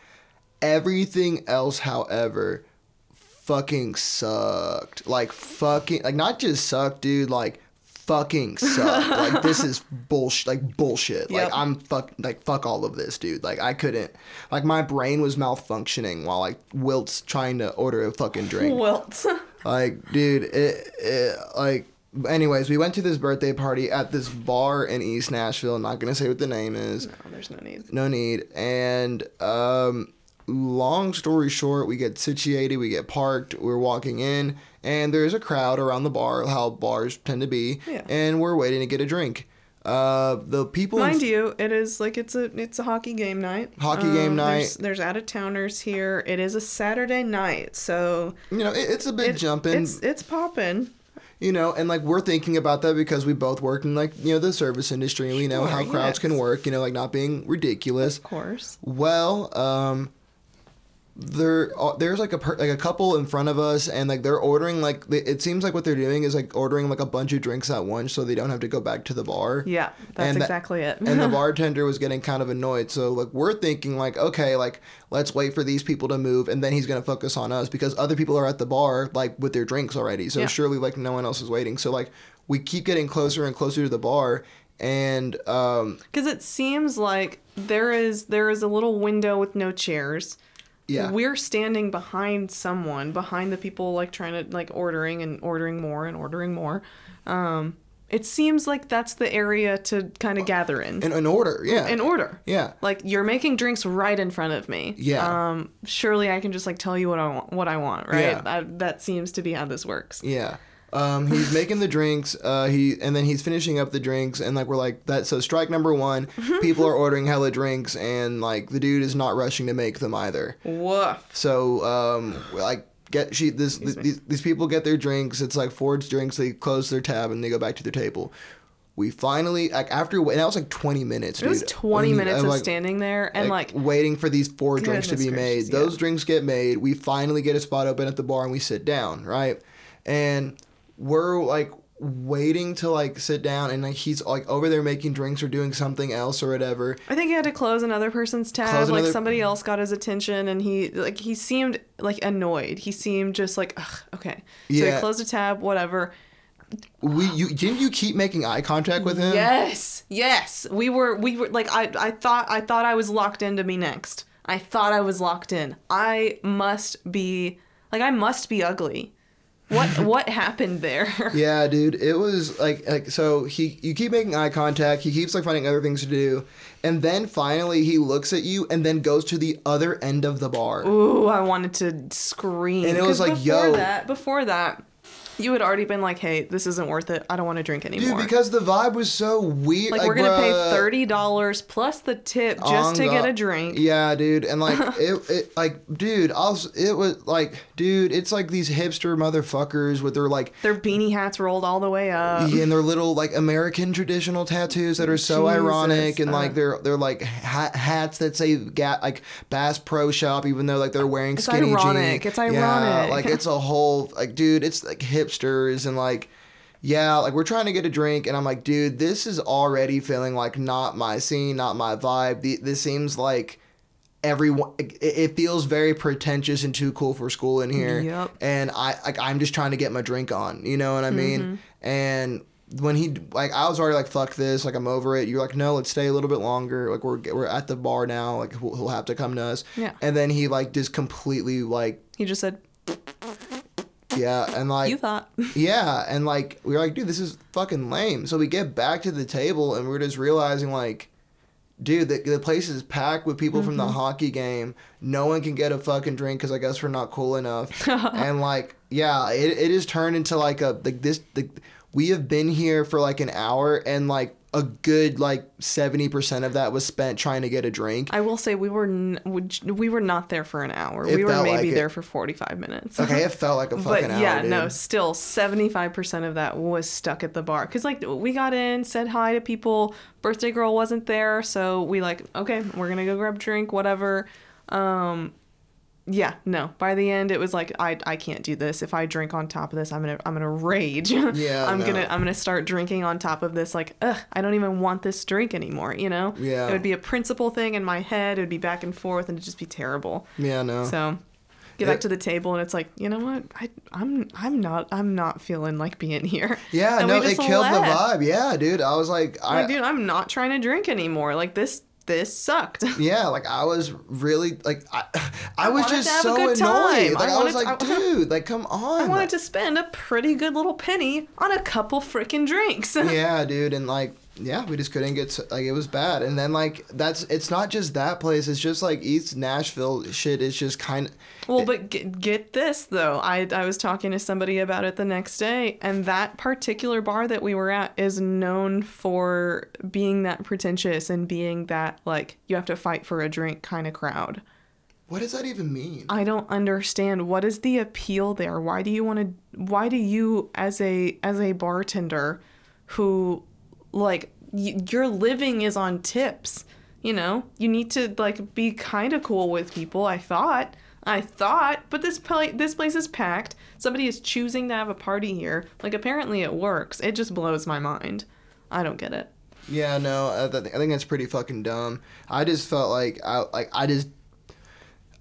Everything else, however, fucking sucked. Like fucking like not just sucked, dude, like fucking suck. like this is bullshit like bullshit. Yep. Like I'm fuck like fuck all of this, dude. Like I couldn't like my brain was malfunctioning while like Wilt's trying to order a fucking drink. Wilt. Like, dude, it, it like. Anyways, we went to this birthday party at this bar in East Nashville. not gonna say what the name is. no, there's no need. No need. And um, long story short, we get situated, we get parked, we're walking in, and there's a crowd around the bar, how bars tend to be, Yeah. and we're waiting to get a drink. Uh, the people. in Mind you, it is like it's a it's a hockey game night. Um, Hockey game night. there's out of towners here. It is a Saturday night, so you know, it, it's a bit it, jumping. It's it's popping. you know and like we're thinking about that because we both work in like you know the service industry and we know how Sure, crowds can work you know like not being ridiculous Of course. well um there uh, there's like a per, like a couple in front of us and like they're ordering like they, it seems like what they're doing is like ordering like a bunch of drinks at once so they don't have to go back to the bar Yeah, that's And that- exactly it. and the bartender was getting kind of annoyed. So like we're thinking like, okay, like let's wait for these people to move, and then he's gonna focus on us because other people are at the bar like with their drinks already. So Yeah. surely like no one else is waiting. So like we keep getting closer and closer to the bar, and um Because it seems like there is there is a little window with no chairs. Yeah, We're standing behind someone, behind the people like trying to like ordering and ordering more and ordering more. Um, it seems like that's the area to kind of gather in. in an order, yeah, In order. yeah. Like you're making drinks right in front of me. Yeah. Um, surely I can just like tell you what I want. What I want, right? Yeah. That, that seems to be how this works. Yeah. Um, he's making the drinks. Uh, he and then he's finishing up the drinks, and like we're like that. So strike number one, people are ordering hella drinks, and like the dude is not rushing to make them either. Woof. So um, like get she this me. these, these people get their drinks. It's like Ford's drinks. They close their tab and they go back to their table. We finally like after and that was like twenty minutes. It was 20 When- minutes of like, standing there and like, waiting for these four drinks to be Goodness made. yeah. Those drinks get made. We finally get a spot open at the bar and we sit down, right? And we're like waiting to like sit down and like he's like over there making drinks or doing something else or whatever. I think he had to close another person's tab. Close like another- somebody else got his attention, and he like he seemed like annoyed. He seemed just like, Ugh, okay. So Yeah. he closed a tab, whatever. we you didn't you keep making eye contact with him? Yes, yes. We were we were like I I thought I thought I was locked into me next. I thought I was locked in. I must be like I must be ugly. What what happened there? Yeah, dude. It was like like so he you keep making eye contact, he keeps like finding other things to do, and then finally he looks at you and then goes to the other end of the bar. Ooh, I wanted to scream. And it was like, before yo. that, before that, you had already been like, "Hey, this isn't worth it. I don't want to drink anymore." Dude, because the vibe was so weird. like, we're gonna pay thirty dollars plus the tip just to the- get a drink. Yeah, dude, and like it, it, like, dude, was, it was like, dude, it's like these hipster motherfuckers with their like, Their beanie hats rolled all the way up. yeah, and their little like American traditional tattoos that are so ironic, Jesus, and like uh. they're they're like ha- hats that say ga- like Bass Pro Shop, even though like they're wearing It's skinny ironic, jeans. it's ironic. Yeah, ironic. like it's a whole like, dude, it's like hipsters and like. Yeah, like we're trying to get a drink, and I'm like, dude, this is already feeling like not my scene, not my vibe. This seems like everyone. It, feels very pretentious and too cool for school in here. Yep. And I like I'm just trying to get my drink on. You know what I mean? Mm-hmm. And when he like I was already like fuck this like I'm over it. You're like no, let's stay a little bit longer. Like we're we're at the bar now. Like he'll, he'll have to come to us. Yeah. And then he like just completely like He just said, yeah and like "You thought." yeah, and like we were like, dude, this is fucking lame. So we get back to the table and we're just realizing like, dude, the, the place is packed with people from the mm-hmm. hockey game. No one can get a fucking drink because I guess we're not cool enough. and like, yeah, it it has turned into like a like this. The, we have been here for like an hour and like a good like seventy percent of that was spent trying to get a drink. I will say we were n- we- we were not there for an hour. It we were maybe like there for forty five minutes. Okay, it felt like a but fucking hour. yeah, no, still seventy five percent of that was stuck at the bar because like we got in, said hi to people. Birthday girl wasn't there, so we like okay, we're gonna go grab a drink, whatever. Um, yeah, no. By the end, it was like I I can't do this. If I drink on top of this, I'm gonna I'm gonna rage. Yeah, I'm no. gonna I'm gonna start drinking on top of this. Like, ugh, I don't even want this drink anymore. You know? Yeah. It would be a principal thing in my head. It would be back and forth, and it'd just be terrible. Yeah, no. So get It- back to the table and it's like, you know what? I I'm I'm not I'm not feeling like being here. yeah, And no, it killed the vibe. Yeah, dude. I was like, I, Like, dude, I'm not trying to drink anymore. Like this this sucked. Yeah, like I was really like I, I was just to have a so annoyed. time. Like I I, was like, to- I- dude, like come on. I wanted to spend a pretty good little penny on a couple freaking drinks. yeah, dude, and like yeah, we just couldn't get s- like it was bad. And then like that's it's not just that place. It's just like East Nashville shit. is just kind of Well, but get, get this though. I I was talking to somebody about it the next day, and that particular bar that we were at is known for being that pretentious and being that like you have to fight for a drink kind of crowd. what does that even mean? I don't understand what is the appeal there. Why do you want to? Why do you, as a as a bartender, who like y- your living is on tips? You know, you need to like be kind of cool with people. I thought. I thought, but this pla- this place is packed. Somebody is choosing to have a party here. Like apparently it works. It just blows my mind. I don't get it. Yeah, no, I, th- I think that's pretty fucking dumb. I just felt like I like I just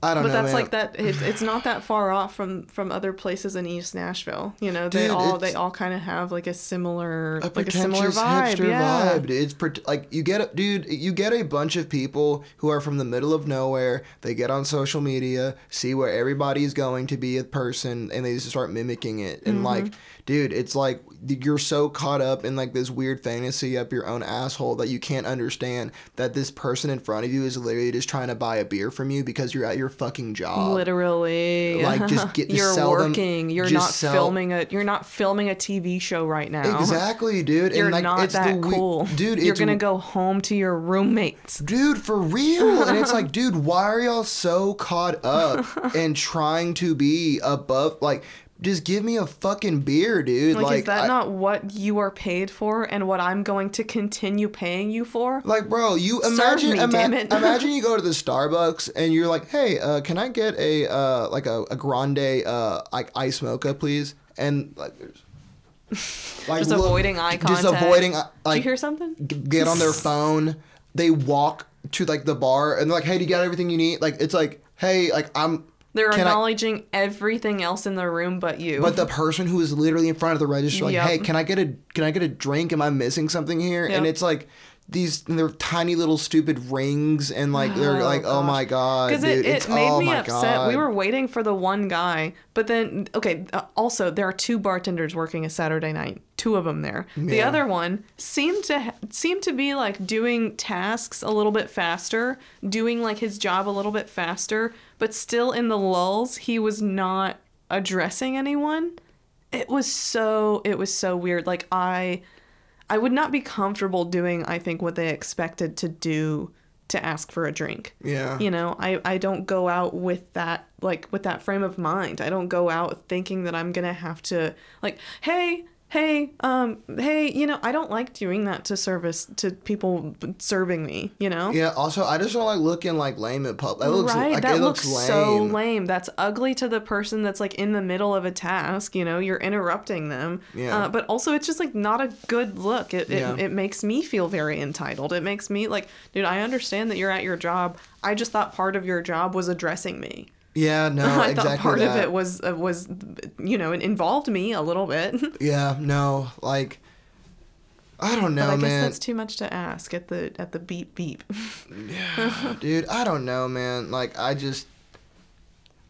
I don't But know. that's man. like that. It's, it's not that far off from from other places in East Nashville. You know, they Dude, all they all kind of have like a similar a like a similar vibe. hipster yeah. vibe. dude. It's pret- like you get a dude, you get a bunch of people who are from the middle of nowhere. They get on social media, see where everybody's going to be a person, and they just start mimicking it. And Mm-hmm. like, dude, it's like you're so caught up in like this weird fantasy up your own asshole that you can't understand that this person in front of you is literally just trying to buy a beer from you because you're at your fucking job. Literally, Like, just get- you're sell them- working. you're just not sell- filming a. You're not filming a TV show right now. Exactly, dude. You're and like, not it's that the we- cool, dude. You're gonna go home to your roommates. dude for real and it's like dude why are y'all so caught up and trying to be above like just give me a fucking beer dude Like, like, is that I- not what you are paid for, and what I'm going to continue paying you for? like bro you imagine me, ima- imagine you go to the starbucks and you're like hey uh, can i get a uh, like a, a grande uh, like ice mocha please and like there's like Just look- avoiding eye contact. just avoiding uh, Did you hear something? get on their phone. They walk to like the bar and they're like, "Hey, do you got everything you need?" Like it's like, "Hey, like I'm They're Can I- acknowledging everything else in the room but you. But the person who is literally in front of the register, like, Yep. hey, can I get a can I get a drink? Am I missing something here? And it's like these they're tiny little stupid rings and like they're Oh, like, oh my god, because it, it made oh me upset. god. We were waiting for the one guy, but then okay. Uh, also, there are two bartenders working a Saturday night. Two of them there. The other one seemed to ha- seemed to be like doing tasks a little bit faster, doing like his job a little bit faster, but still in the lulls, he was not addressing anyone. It was so it was so weird. Like I I would not be comfortable doing I think what they expected to do to ask for a drink yeah. you know I, I don't go out with that like with that frame of mind i don't go out thinking that i'm gonna have to like hey hey um hey you know i don't like doing that to service to people serving me you know Yeah. Also, I just don't like looking like lame in public. That looks right like that it looks, looks, lame. so lame that's ugly to the person that's like in the middle of a task you know you're interrupting them Yeah. uh, but also it's just like not a good look it, it, Yeah. it makes me feel very entitled it makes me like dude i understand that you're at your job i just thought part of your job was addressing me Yeah. No. I exactly thought part of it was uh, was you know it involved me a little bit. Yeah. No. Like. I don't know, but I guess man. that's too much to ask at the at the beep beep. yeah, Dude, I don't know, man. Like, I just.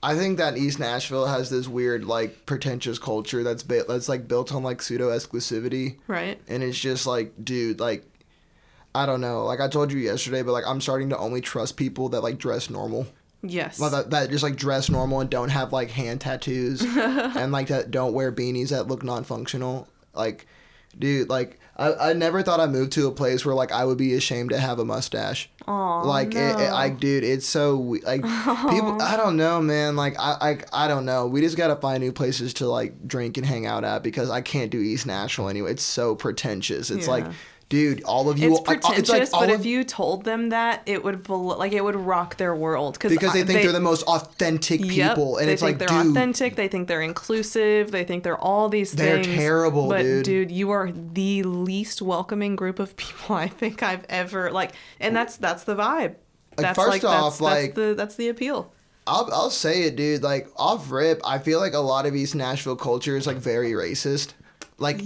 I think that East Nashville has this weird, like, pretentious culture that's ba- that's like built on like pseudo exclusivity, right? and it's just like, dude, like, I don't know. Like I told you yesterday, but like I'm starting to only trust people that like dress normal, Yes. like that, that just like dress normal and don't have like hand tattoos, and like that don't wear beanies that look non-functional. Like, dude, like I, I never thought I moved to a place where like I would be ashamed to have a mustache. Aw, like it, it, no. like dude it's so like people i don't know man like I, I i don't know we just gotta find new places to like drink and hang out at because i can't do east nashville anyway it's so pretentious it's like Yeah. Dude all of you it's like, pretentious, like but of- if you told them that, it would like it would rock their world because because they think they, are the most authentic Yep, people and they it's think like they're dude authentic. They think they're inclusive. They think they're all these They're things. terrible, but dude. you are the least welcoming group of people I think I've ever like, and that's that's the vibe. That's first like off, that's, like- that's the that's the appeal. I'll, I'll say it dude like off rip i feel like a lot of east nashville culture is like very racist like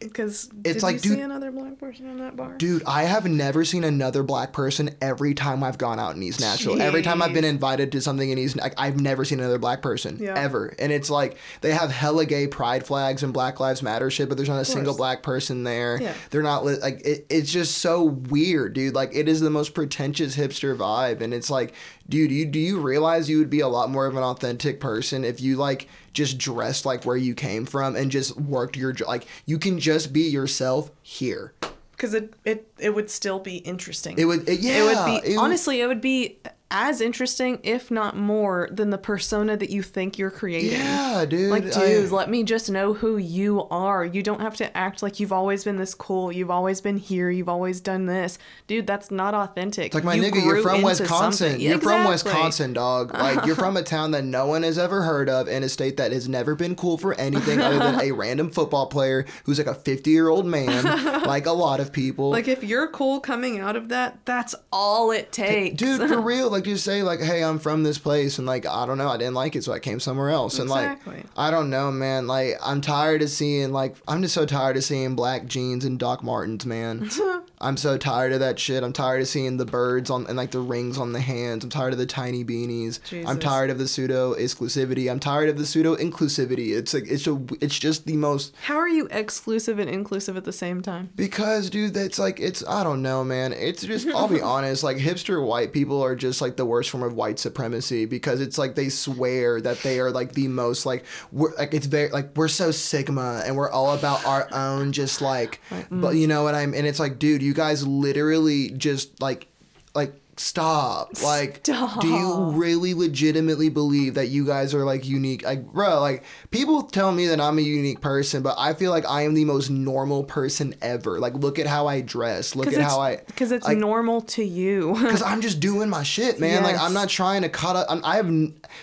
Because It's like, you dude- see another black person in that bar? Dude, I have never seen another black person every time I've gone out in East Nashville. Every time I've been invited to something in East, like, I've never seen another black person Yeah. ever. And it's like they have hella gay pride flags and Black Lives Matter shit, but there's not a single black person there. Yeah. They're not li- like it, it's just so weird, dude. Like it is the most pretentious hipster vibe, and it's like, dude, you do you realize you would be a lot more of an authentic person if you like just dressed like where you came from and just worked your like you can just be yourself here. Because it, it it would still be interesting. It would, it, yeah. it would be it would- honestly, it would be as interesting, if not more, than the persona that you think you're creating. Yeah, dude. Like, I- dude, let me just know who you are. You don't have to act like you've always been this cool. You've always been here. You've always done this. Dude, that's not authentic. It's like my You nigga, you're from Wisconsin. something. You're from Wisconsin, dog. Like you're from a town that no one has ever heard of in a state that has never been cool for anything other than a random football player who's like a 50 year old man, like a lot of people. Like, if you're cool coming out of that, that's all it takes. Dude, for real, like just say like, "Hey, I'm from this place," and like, I don't know, I didn't like it, so I came somewhere else, and like, I don't know, man. Like, I'm tired of seeing like, I'm just so tired of seeing black jeans and Doc Martens, man. I'm so tired of that shit. I'm tired of seeing the birds on and like the rings on the hands. I'm tired of the tiny beanies. I'm tired of the pseudo exclusivity. I'm tired of the pseudo inclusivity. It's like it's a, it's just the most How are you exclusive and inclusive at the same time? because, dude, that's like it's I don't know, man. It's just I'll be honest, like hipster white people are just like the worst form of white supremacy because it's like they swear that they are like the most like we're like it's very like we're so sigma and we're all about our own just like but you know what I'm and it's like, dude, you guys literally just like like stop. Like do you really legitimately believe that you guys are like unique? Like bro like people tell me that i'm a unique person but i feel like i am the most normal person ever. Like look at how i dress. Look at how i Because it's like- normal to you. because i'm just doing my shit man. Like i'm not trying to cut up I'm, i have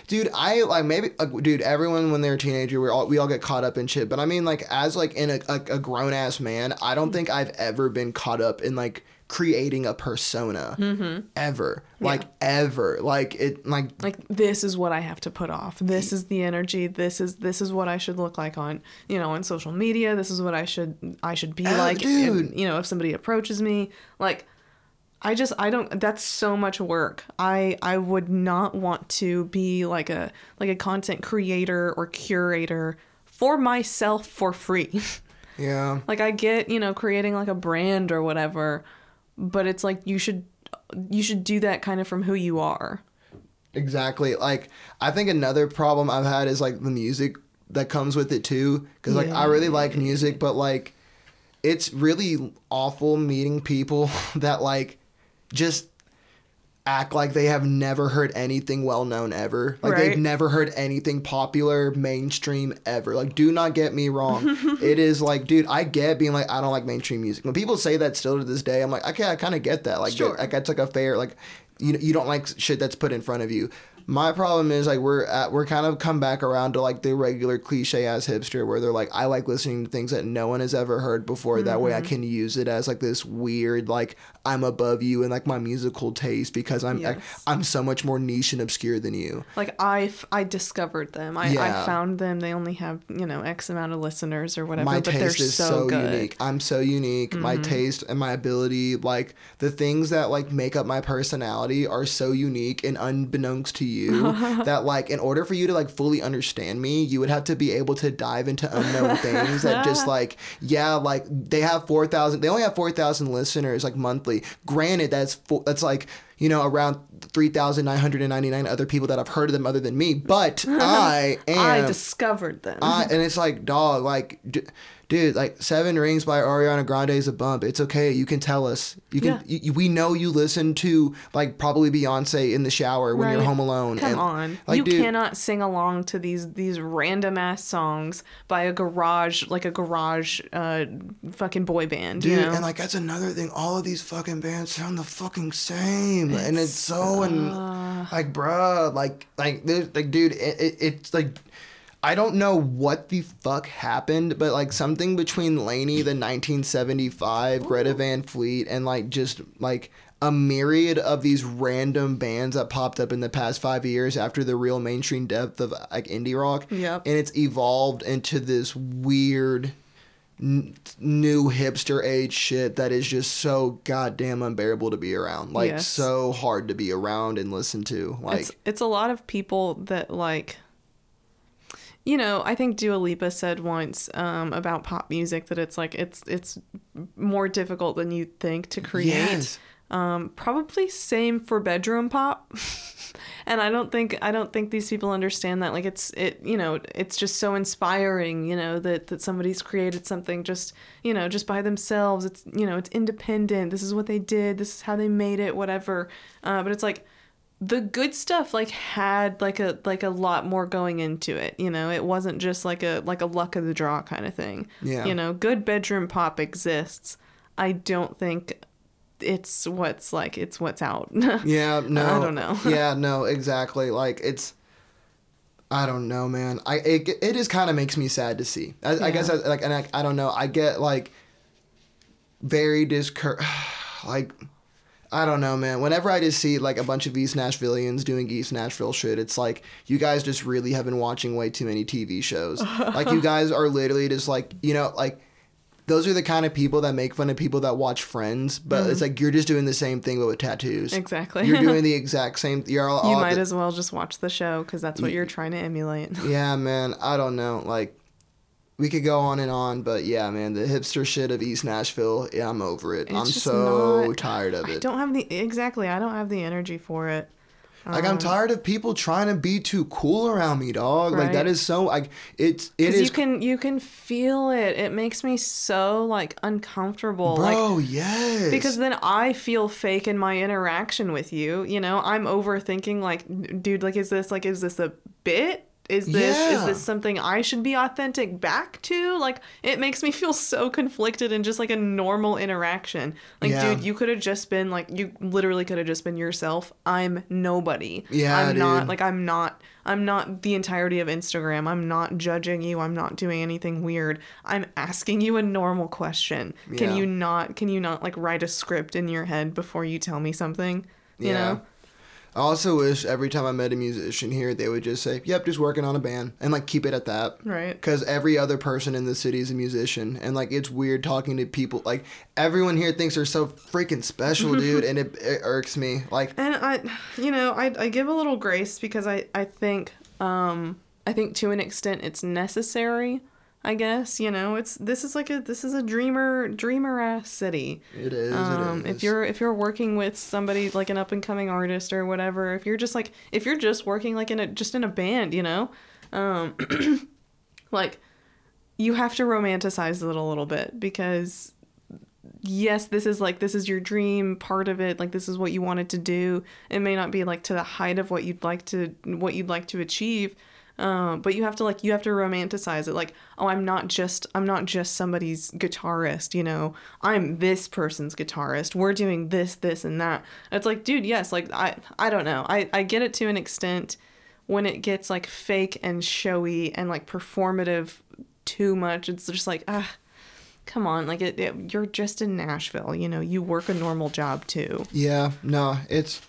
dude i like maybe like, dude everyone when they're a teenager we all we all get caught up in shit but i mean like as like in a, a, a grown-ass man i don't mm. think i've ever been caught up in like creating a persona mm-hmm. ever like ever like it like like this is what I have to put off. This is the energy. This is this is what I should look like on you know on social media. This is what I should I should be Oh, like. dude. if- you know if somebody approaches me like. I just I don't that's so much work. I I would not want to be like a like a content creator or curator for myself for free. yeah like I get, you know, creating like a brand or whatever, but it's like you should you should do that kind of from who you are. Exactly. Like I think another problem I've had is like the music that comes with it too cuz like I really like music but like it's really awful meeting people that like just act like they have never heard anything well known ever. Like Right. they've never heard anything popular mainstream ever. Like do not get me wrong. it is like dude, I get being like I don't like mainstream music. When people say that still to this day, I'm like okay, I kind of get that. Like Sure. like that's like a fair like you you don't like shit that's put in front of you. My problem is like we're at we're kind of come back around to like the regular cliche ass hipster where they're like I like listening to things that no one has ever heard before. That way I Mm-hmm. can use it as like this weird like I'm above you and like my musical taste because I'm Yes. I, am so much more niche and obscure than you. Like I, f- I discovered them. I, Yeah. I found them. They only have you know X amount of listeners or whatever, my but they're taste is so, so, good. Mm-hmm. unique. I'm so unique. My taste and my ability, like the things that like make up my personality, are so unique and unbeknownst to you that like in order for you to like fully understand me, you would have to be able to dive into unknown things that just like yeah, like they have four thousand. They only have four thousand listeners like monthly. Granted, that's that's like. You know, around three thousand nine hundred and ninety nine other people that have heard of them other than me, but I am I discovered them. I, and it's like, dog, like, d- dude, like Seven Rings by Ariana Grande is a bump. It's okay. You can tell us. You can. Yeah. You, we know you listen to like probably Beyonce in the shower when you're home alone. Come and, on, like, you dude, cannot sing along to these these random ass songs by a garage like a garage uh fucking boy band. Dude, you know? and like that's another thing. All of these fucking bands sound the fucking same, and it's so and like, bruh, like, like, like, dude, it, it, it's like. I don't know what the fuck happened, but like something between LANY, the 1975, Greta Van Fleet, and like just like a myriad of these random bands that popped up in the past five years after the real mainstream depth of like indie rock. Yep. And it's evolved into this weird n- new hipster age shit that is just so goddamn unbearable to be around. Like Yes. so hard to be around and listen to. Like it's it's a lot of people that like you know, I think Dua Lipa said once um, about pop music that it's like it's it's more difficult than you think to create. Yes. Um, probably same for bedroom pop. and I don't think I don't think these people understand that like it's it you know it's just so inspiring you know that that somebody's created something just you know just by themselves it's you know it's independent this is what they did this is how they made it whatever uh, but it's like the good stuff like had like a like a lot more going into it you know it wasn't just like a like a luck of the draw kind of thing Yeah. you know good bedroom pop exists i don't think it's what's like it's what's out Yeah, no. I don't know. yeah, no, exactly. Like it's I don't know, man. I it, it just kind of makes me sad to see. I, I guess I, like and I, I don't know. I get like very discour like I don't know, man. Whenever I just see like a bunch of East Nashvillians doing East Nashville shit, it's like you guys just really have been watching way too many TV shows. like you guys are literally just like you know like those are the kind of people that make fun of people that watch Friends, but it's like you're just doing the same thing but with tattoos. Mm-hmm. Exactly. You're doing the exact same. You're all. you all might the- as well just watch the show because that's what you're trying to emulate. Yeah, man. I don't know. Like, we could go on and on, but yeah, man. The hipster shit of East Nashville. Yeah, I'm over it. I'm so not- tired of it. I don't have the exactly. I don't have the energy for it. Like, I'm um, tired of people trying to be too cool around me, dog. Like that is so. Like it's it Because you can you can feel it. It makes me so like uncomfortable. like Bro, yes. because then I feel fake in my interaction with you. You know, I'm overthinking like, dude, like, is this like, is this a bit? Is this is this something I should be authentic back to? Like it makes me feel so conflicted in just like a normal interaction. Like Yeah. dude, you could have just been like you literally could have just been yourself. I'm nobody. Yeah, I'm not like I'm not I'm not the entirety of Instagram. I'm not judging you. I'm not doing anything weird. I'm asking you a normal question. Can you not can you not like write a script in your head before you tell me something? You know? I also wish every time I met a musician here, they would just say, "Yep, just working on a band," and like keep it at that. Right. Because every other person in the city is a musician, and like it's weird talking to people. Like everyone here thinks they're so freaking special, dude, and it, it irks me. Like, And I, you know, I, I give a little grace because I, I think, um, I think to an extent it's necessary. I guess you know it's this is like a this is a dreamer dreamer ass city. it is. Um, it is. if you're if you're working with somebody like an up and coming artist or whatever, if you're just like if you're just working like in a just in a band, you know, um, like you have to romanticize it a little bit because yes, this is like this is your dream part of it, like this is what you wanted to do. It may not be like to the height of what you'd like to what you'd like to achieve. Um, but you have to like you have to romanticize it. Like oh i'm not just i'm not just somebody's guitarist you know. I'm this person's guitarist. We're doing this this and that. It's like dude yes like i i don't know. I i get it to an extent when it gets like fake and showy and like performative too much. It's just like ah come on. Like it, it you're just in nashville you know. You work a normal job too. Yeah, no, it's,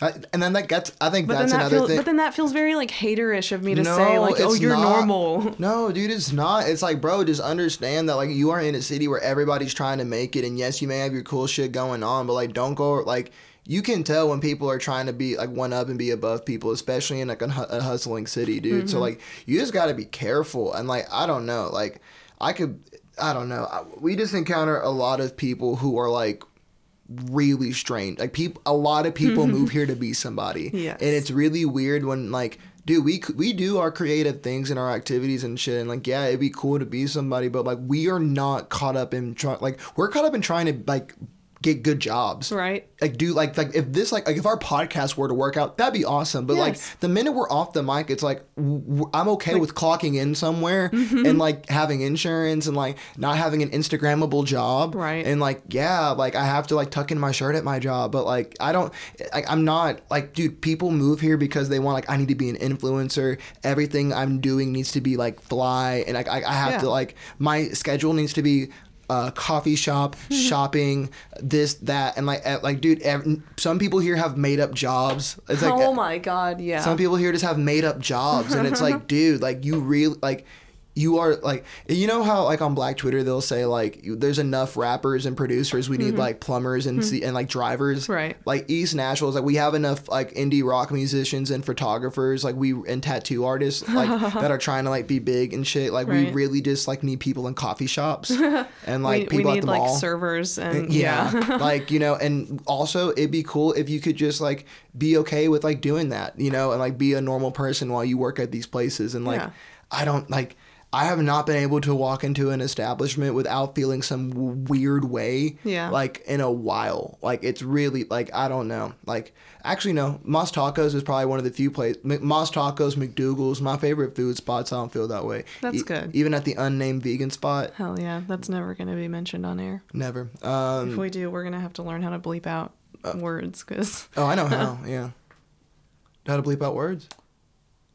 and then that gets. I think but that's that another feels thing. but then that feels very like haterish of me to No, say like oh you're not. normal No, dude, it's not. It's like, bro, just understand that like you are in a city where everybody's trying to make it, and yes, you may have your cool shit going on, but like, don't go like. You can tell when people are trying to be like one up and be above people, especially in like a, a hustling city, dude. So mm-hmm. like, you just got to be careful. And like, I don't know, like, I could, I don't know. I, we just encounter a lot of people who are like really strange. Like people, a lot of people move here to be somebody. Yes. And it's really weird when like, dude, we we do our creative things and our activities and shit, and like, yeah, it'd be cool to be somebody, but like, we are not caught up in trying. Like, we're caught up in trying to like get good jobs. right Like do like like if this like like if our podcast were to work out, that'd be awesome. But like the minute we're off the mic, it's like w- I'm okay with clocking in somewhere Mm-hmm. and like having insurance and like not having an Instagrammable job. Right. And like yeah, like I have to like tuck in my shirt at my job, but like I don't. Like I'm not like dude. People move here because they want like I need to be an influencer. Everything I'm doing needs to be like fly, and like I, I have Yeah. to like my schedule needs to be uh, coffee shop, shopping, this, that, and like, like, dude, ev- some people here have made up jobs. It's like, oh my god yeah some people here just have made up jobs, and it's like, dude, like, you really, like, you are like, you know how like on Black Twitter they'll say like, there's enough rappers and producers, we need like plumbers and see and like drivers, Mm-hmm. Right. Like East Nashville is like we have enough like indie rock musicians and photographers, like we and tattoo artists, like that are trying to like be big and shit. Like we really just like need people in coffee shops and like we, we people need at the like mall. servers and Yeah. yeah, like, you know, and also it'd be cool if you could just like be okay with like doing that, you know, and like be a normal person while you work at these places. And like, Yeah. I don't like, I have not been able to walk into an establishment without feeling some w- weird way. Yeah. Like in a while. Like it's really like, I don't know. Like, actually, no. Mas Tacos is probably one of the few places. Mas Tacos, McDougal's, my favorite food spots. I don't feel that way. That's E- good. Even at the unnamed vegan spot, hell yeah that's never gonna be mentioned on air never. if Um, we do we're gonna have to learn how to bleep out Uh, words because oh, I know how. Yeah. How to bleep out words?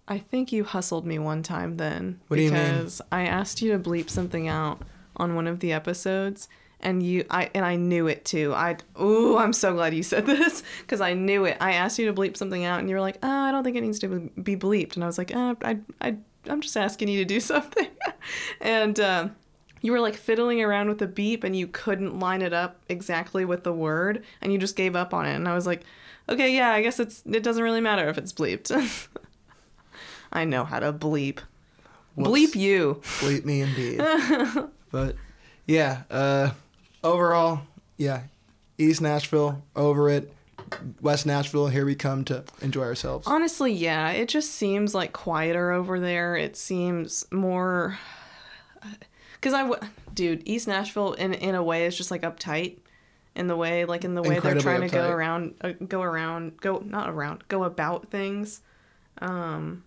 I think you hustled me one time then. What do you mean? because I asked you to bleep something out on one of the episodes and you I and I knew it too. I ooh, I'm so glad you said this because I knew it. I asked you to bleep something out and you were like, "Oh, I don't think it needs to be bleeped." And I was like, uh, I I I'm just asking you to do something." and um you were like fiddling around with the beep and you couldn't line it up exactly with the word and you just gave up on it. And I was like, "Okay, yeah, I guess it's it doesn't really matter if it's bleeped." I know how to bleep. Whoops. Bleep you. Bleep me indeed. but yeah, uh, overall, yeah, East Nashville over it. West Nashville, here we come to enjoy ourselves. Honestly, yeah, it just seems like quieter over there. It seems more cuz I w- dude, East Nashville in in a way is just like uptight in the way like in the way Incredibly they're trying to go around uh, go around go not around go about things. Um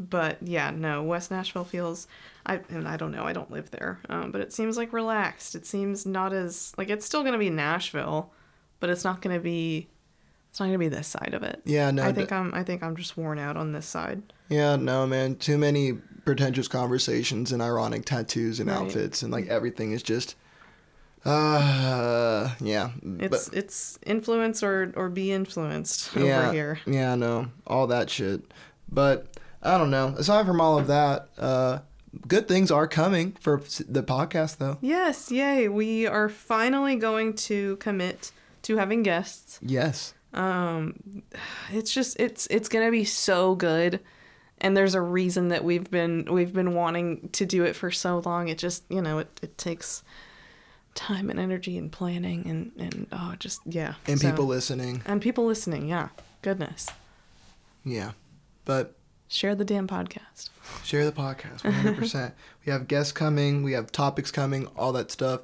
but yeah, no, West Nashville feels. I and I don't know. I don't live there, um, but it seems like relaxed. It seems not as like it's still gonna be Nashville, but it's not gonna be. It's not gonna be this side of it. Yeah, no. I think d- I'm. I think I'm just worn out on this side. yeah, no, man. Too many pretentious conversations and ironic tattoos and Right. outfits, and like everything is just. Uh, yeah. It's it's influence or or be influenced yeah, over here. Yeah, no, all that shit. But I don't know. Aside from all of that, uh, good things are coming for the podcast, though. Yes, yay! We are finally going to commit to having guests. Yes. Um, it's just it's it's gonna be so good, and there's a reason that we've been we've been wanting to do it for so long. It just you know it it takes time and energy and planning and and oh just yeah And So- people listening. and people listening. Yeah, goodness, Yeah. But share the damn podcast. share the podcast 100%. we have guests coming, we have topics coming, all that stuff.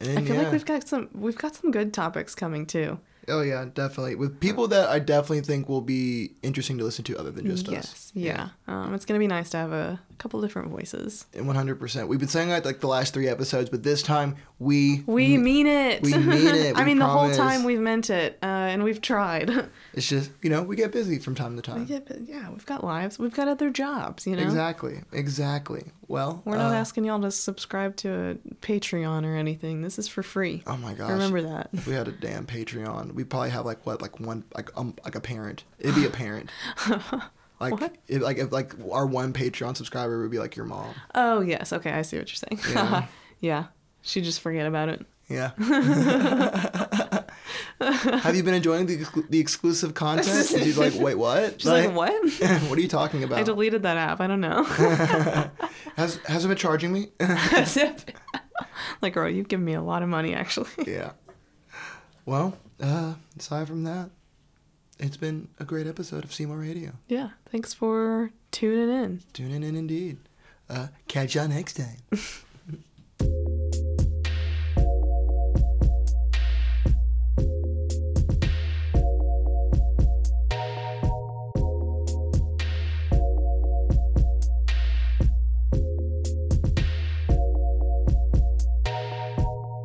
And I feel yeah. like we've got some we've got some good topics coming too. Oh yeah, definitely. With people that I definitely think will be interesting to listen to other than just us. yes, us. yeah. Um, it's gonna be nice to have a, couple different voices. And 100%. We've been saying that like the last 3 episodes, but this time we We mean it. we mean it, I we mean, the whole time we've meant it, uh, and we've tried. it's just, you know, we get busy from time to We time. get- yeah, we've got lives. We've got other jobs. You know, Exactly. Exactly. Well, we're not uh, asking y'all to subscribe to a Patreon or anything. This is for free. Oh my gosh. Remember that. If we had a damn Patreon, we'd probably have like what, like one, like um, like a parent. It'd be a parent. Like, What? It, like if like our one Patreon subscriber would be like your mom. Oh yes, okay, I see what you're saying. Yeah. Yeah, She just forget about it. Yeah. have you been enjoying the exclu- the exclusive content? And she's like, wait, what? She's like, what? what are you talking about? I deleted that app. I don't know. Has has it been charging me? Like, girl, you've given me a lot of money, actually. yeah. Well, uh, aside from that, it's been a great episode of Seymour Radio. Yeah. Thanks for tuning in. Tune in, in indeed. Uh, catch y'all next time.